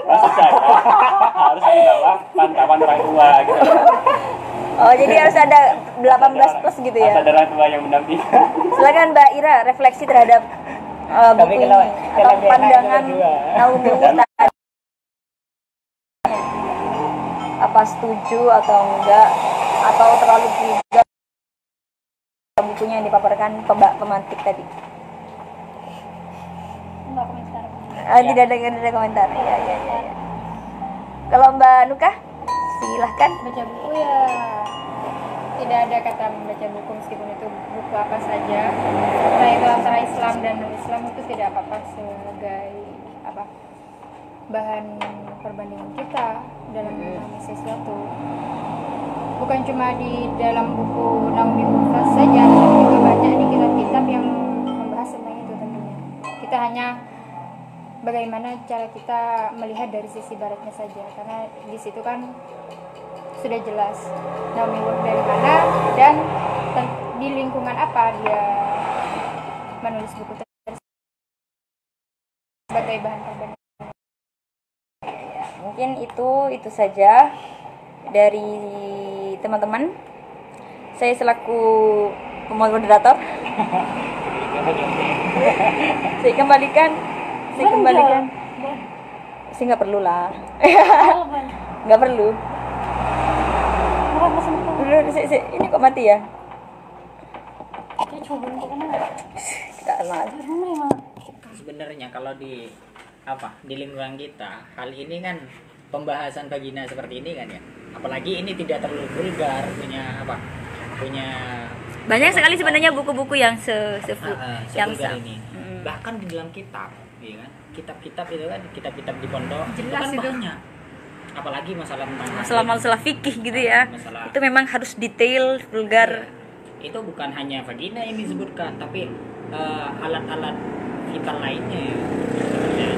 Saya harus di bawah pantauan orang tua gitu. Oh, jadi harus ada 18 plus gitu Harus ya. ada orang tua yang mendampingi. Silakan Mbak Ira refleksi terhadap uh, buku ini atau pandangan. Naomi Wolf Apa setuju atau enggak atau terlalu juga bukunya yang dipaparkan pembak pemantik tadi? Enggak komentar. Ah, tidak ada tidak ada komentar. Iya, iya, iya. iya. Kalau Mbak Nuka, silahkan. baca buku ya tidak ada kata membaca buku meskipun itu buku apa saja nah itu antara Islam dan non Islam itu tidak apa-apa sebagai bahan perbandingan kita dalam memahami sesuatu. Bukan cuma di dalam buku Naomi Wolf saja tapi juga banyak di kitab-kitab yang membahas tentang itu tentunya. Kita hanya bagaimana cara kita melihat dari sisi baratnya saja karena di situ kan sudah jelas Naomi Wolf dari mana dan di lingkungan apa dia menulis buku tersebut sebagai bahan perbandingan. Mungkin itu itu saja dari teman-teman. Saya selaku moderator. saya kembalikan. Saya kembalikan. Saya nggak perlu lah. Nggak perlu. Ini kok mati ya? Rumah emang. Sebenarnya kalau di apa di lingkungan kita hal ini kan pembahasan vagina seperti ini kan ya. Apalagi ini tidak terlalu vulgar punya apa punya Banyak sekali sebenarnya buku-buku yang se, se Ah, ah, yang sa- ini. Hmm. Bahkan di dalam kitab, ya kan? Kitab-kitab itu kan kitab-kitab di pondok itu kan itu. banyak. apalagi masalah tentang haid. masalah-masalah fikih gitu ya Masalah- itu memang harus detail vulgar itu bukan hanya vagina yang disebutkan tapi eh, alat-alat vital lainnya ya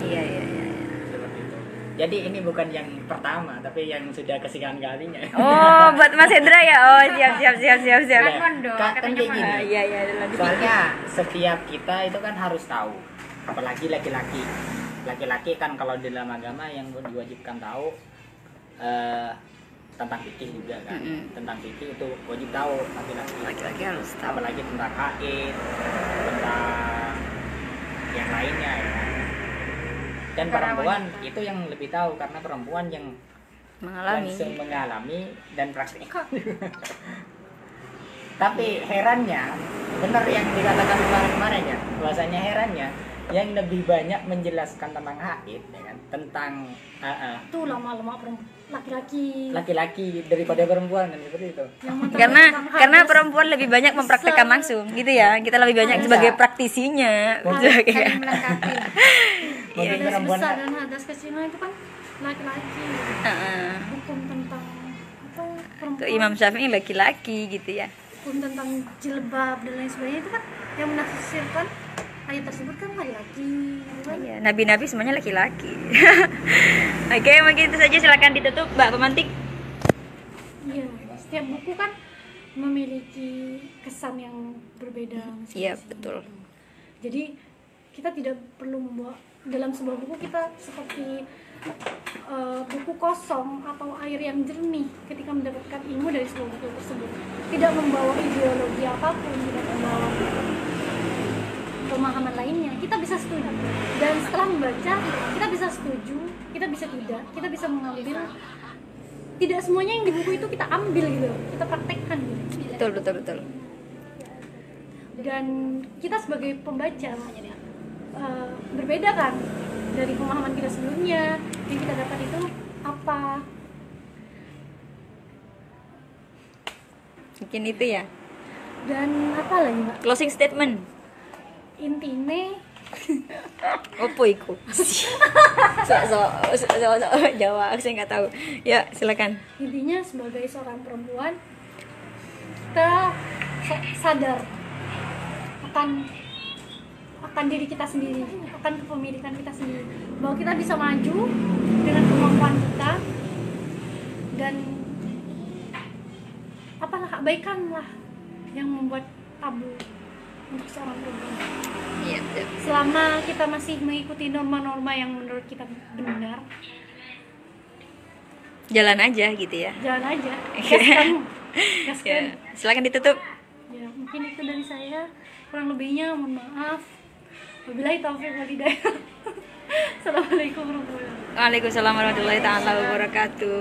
iya iya iya seperti itu jadi ini bukan yang pertama tapi yang sudah kesekian kalinya. Oh buat Mas Hendra ya? Oh siap siap siap siap siap. Mondo, kan- kan katanya kayak gini. Iya iya soalnya setiap kita itu kan harus tahu. Apalagi laki-laki. Laki-laki kan kalau di dalam agama yang diwajibkan tahu eh, tentang fikih juga kan. Mm-mm. tentang fikih itu wajib tahu laki-laki. Laki-laki harus tahu. Apalagi tentang haid tentang yang lainnya ya. Dan perempuan itu yang lebih tahu karena perempuan yang mengalami. langsung mengalami dan praktikkan tapi herannya benar yang dikatakan kemarin-kemarin ya bahasanya herannya yang lebih banyak menjelaskan tentang haid ya kan tentang ah, ah, itu lama-lama perempuan laki-laki. Laki-laki daripada perempuan kan seperti itu. Karena karena perempuan lebih banyak mempraktekkan langsung gitu ya. Kita lebih banyak sebagai praktisinya. Sebagai melengkapi. Mungkin hadas perempuan besar dan hadas kecil. Itu kan laki-laki. Heeh. hukum tentang apa perempuan. Ke Imam Syafi'i laki-laki gitu ya. Hukum tentang jilbab dan lain sebagainya itu kan yang menafsirkan ayat tersebut kan laki-laki kan Iya, nabi-nabi semuanya laki-laki. Oke, mungkin itu saja silakan ditutup Mbak Pemantik. iya setiap buku kan memiliki kesan yang berbeda Iya, betul. jadi kita tidak perlu membawa dalam sebuah buku kita seperti eh, buku kosong atau air yang jernih ketika mendapatkan ilmu dari sebuah buku tersebut tidak membawa ideologi apa pun tidak membawa pemahaman lainnya kita bisa setuju dan setelah membaca kita bisa setuju kita bisa tidak kita bisa mengambil tidak semuanya yang di buku itu kita ambil gitu kita praktekkan gitu Betul, betul, betul. dan kita sebagai pembaca eh, berbeda kan dari pemahaman kita sebelumnya yang kita dapat itu apa Mungkin itu ya. dan apa lagi mbak Closing statement. Intinya Opo iku? so, so, Jawa, aku nggak tahu. Ya, silakan. intinya sebagai seorang perempuan kita sa- sadar akan akan diri kita sendiri akan kepemilikan kita sendiri bahwa kita bisa maju dengan kemampuan kita dan apalah abaikanlah yang membuat tabu untuk seorang perempuan Iya, betul. selama kita masih mengikuti norma-norma yang menurut kita benar. Jalan aja gitu ya. jalan aja. Gaskan gaskan Ya, silakan ditutup. ya mungkin itu dari saya. Kurang lebihnya mohon maaf. Wabillahi taufiq wal hidayah. Assalamualaikum warahmatullahi wabarakatuh. Waalaikumsalam warahmatullahi taala wabarakatuh.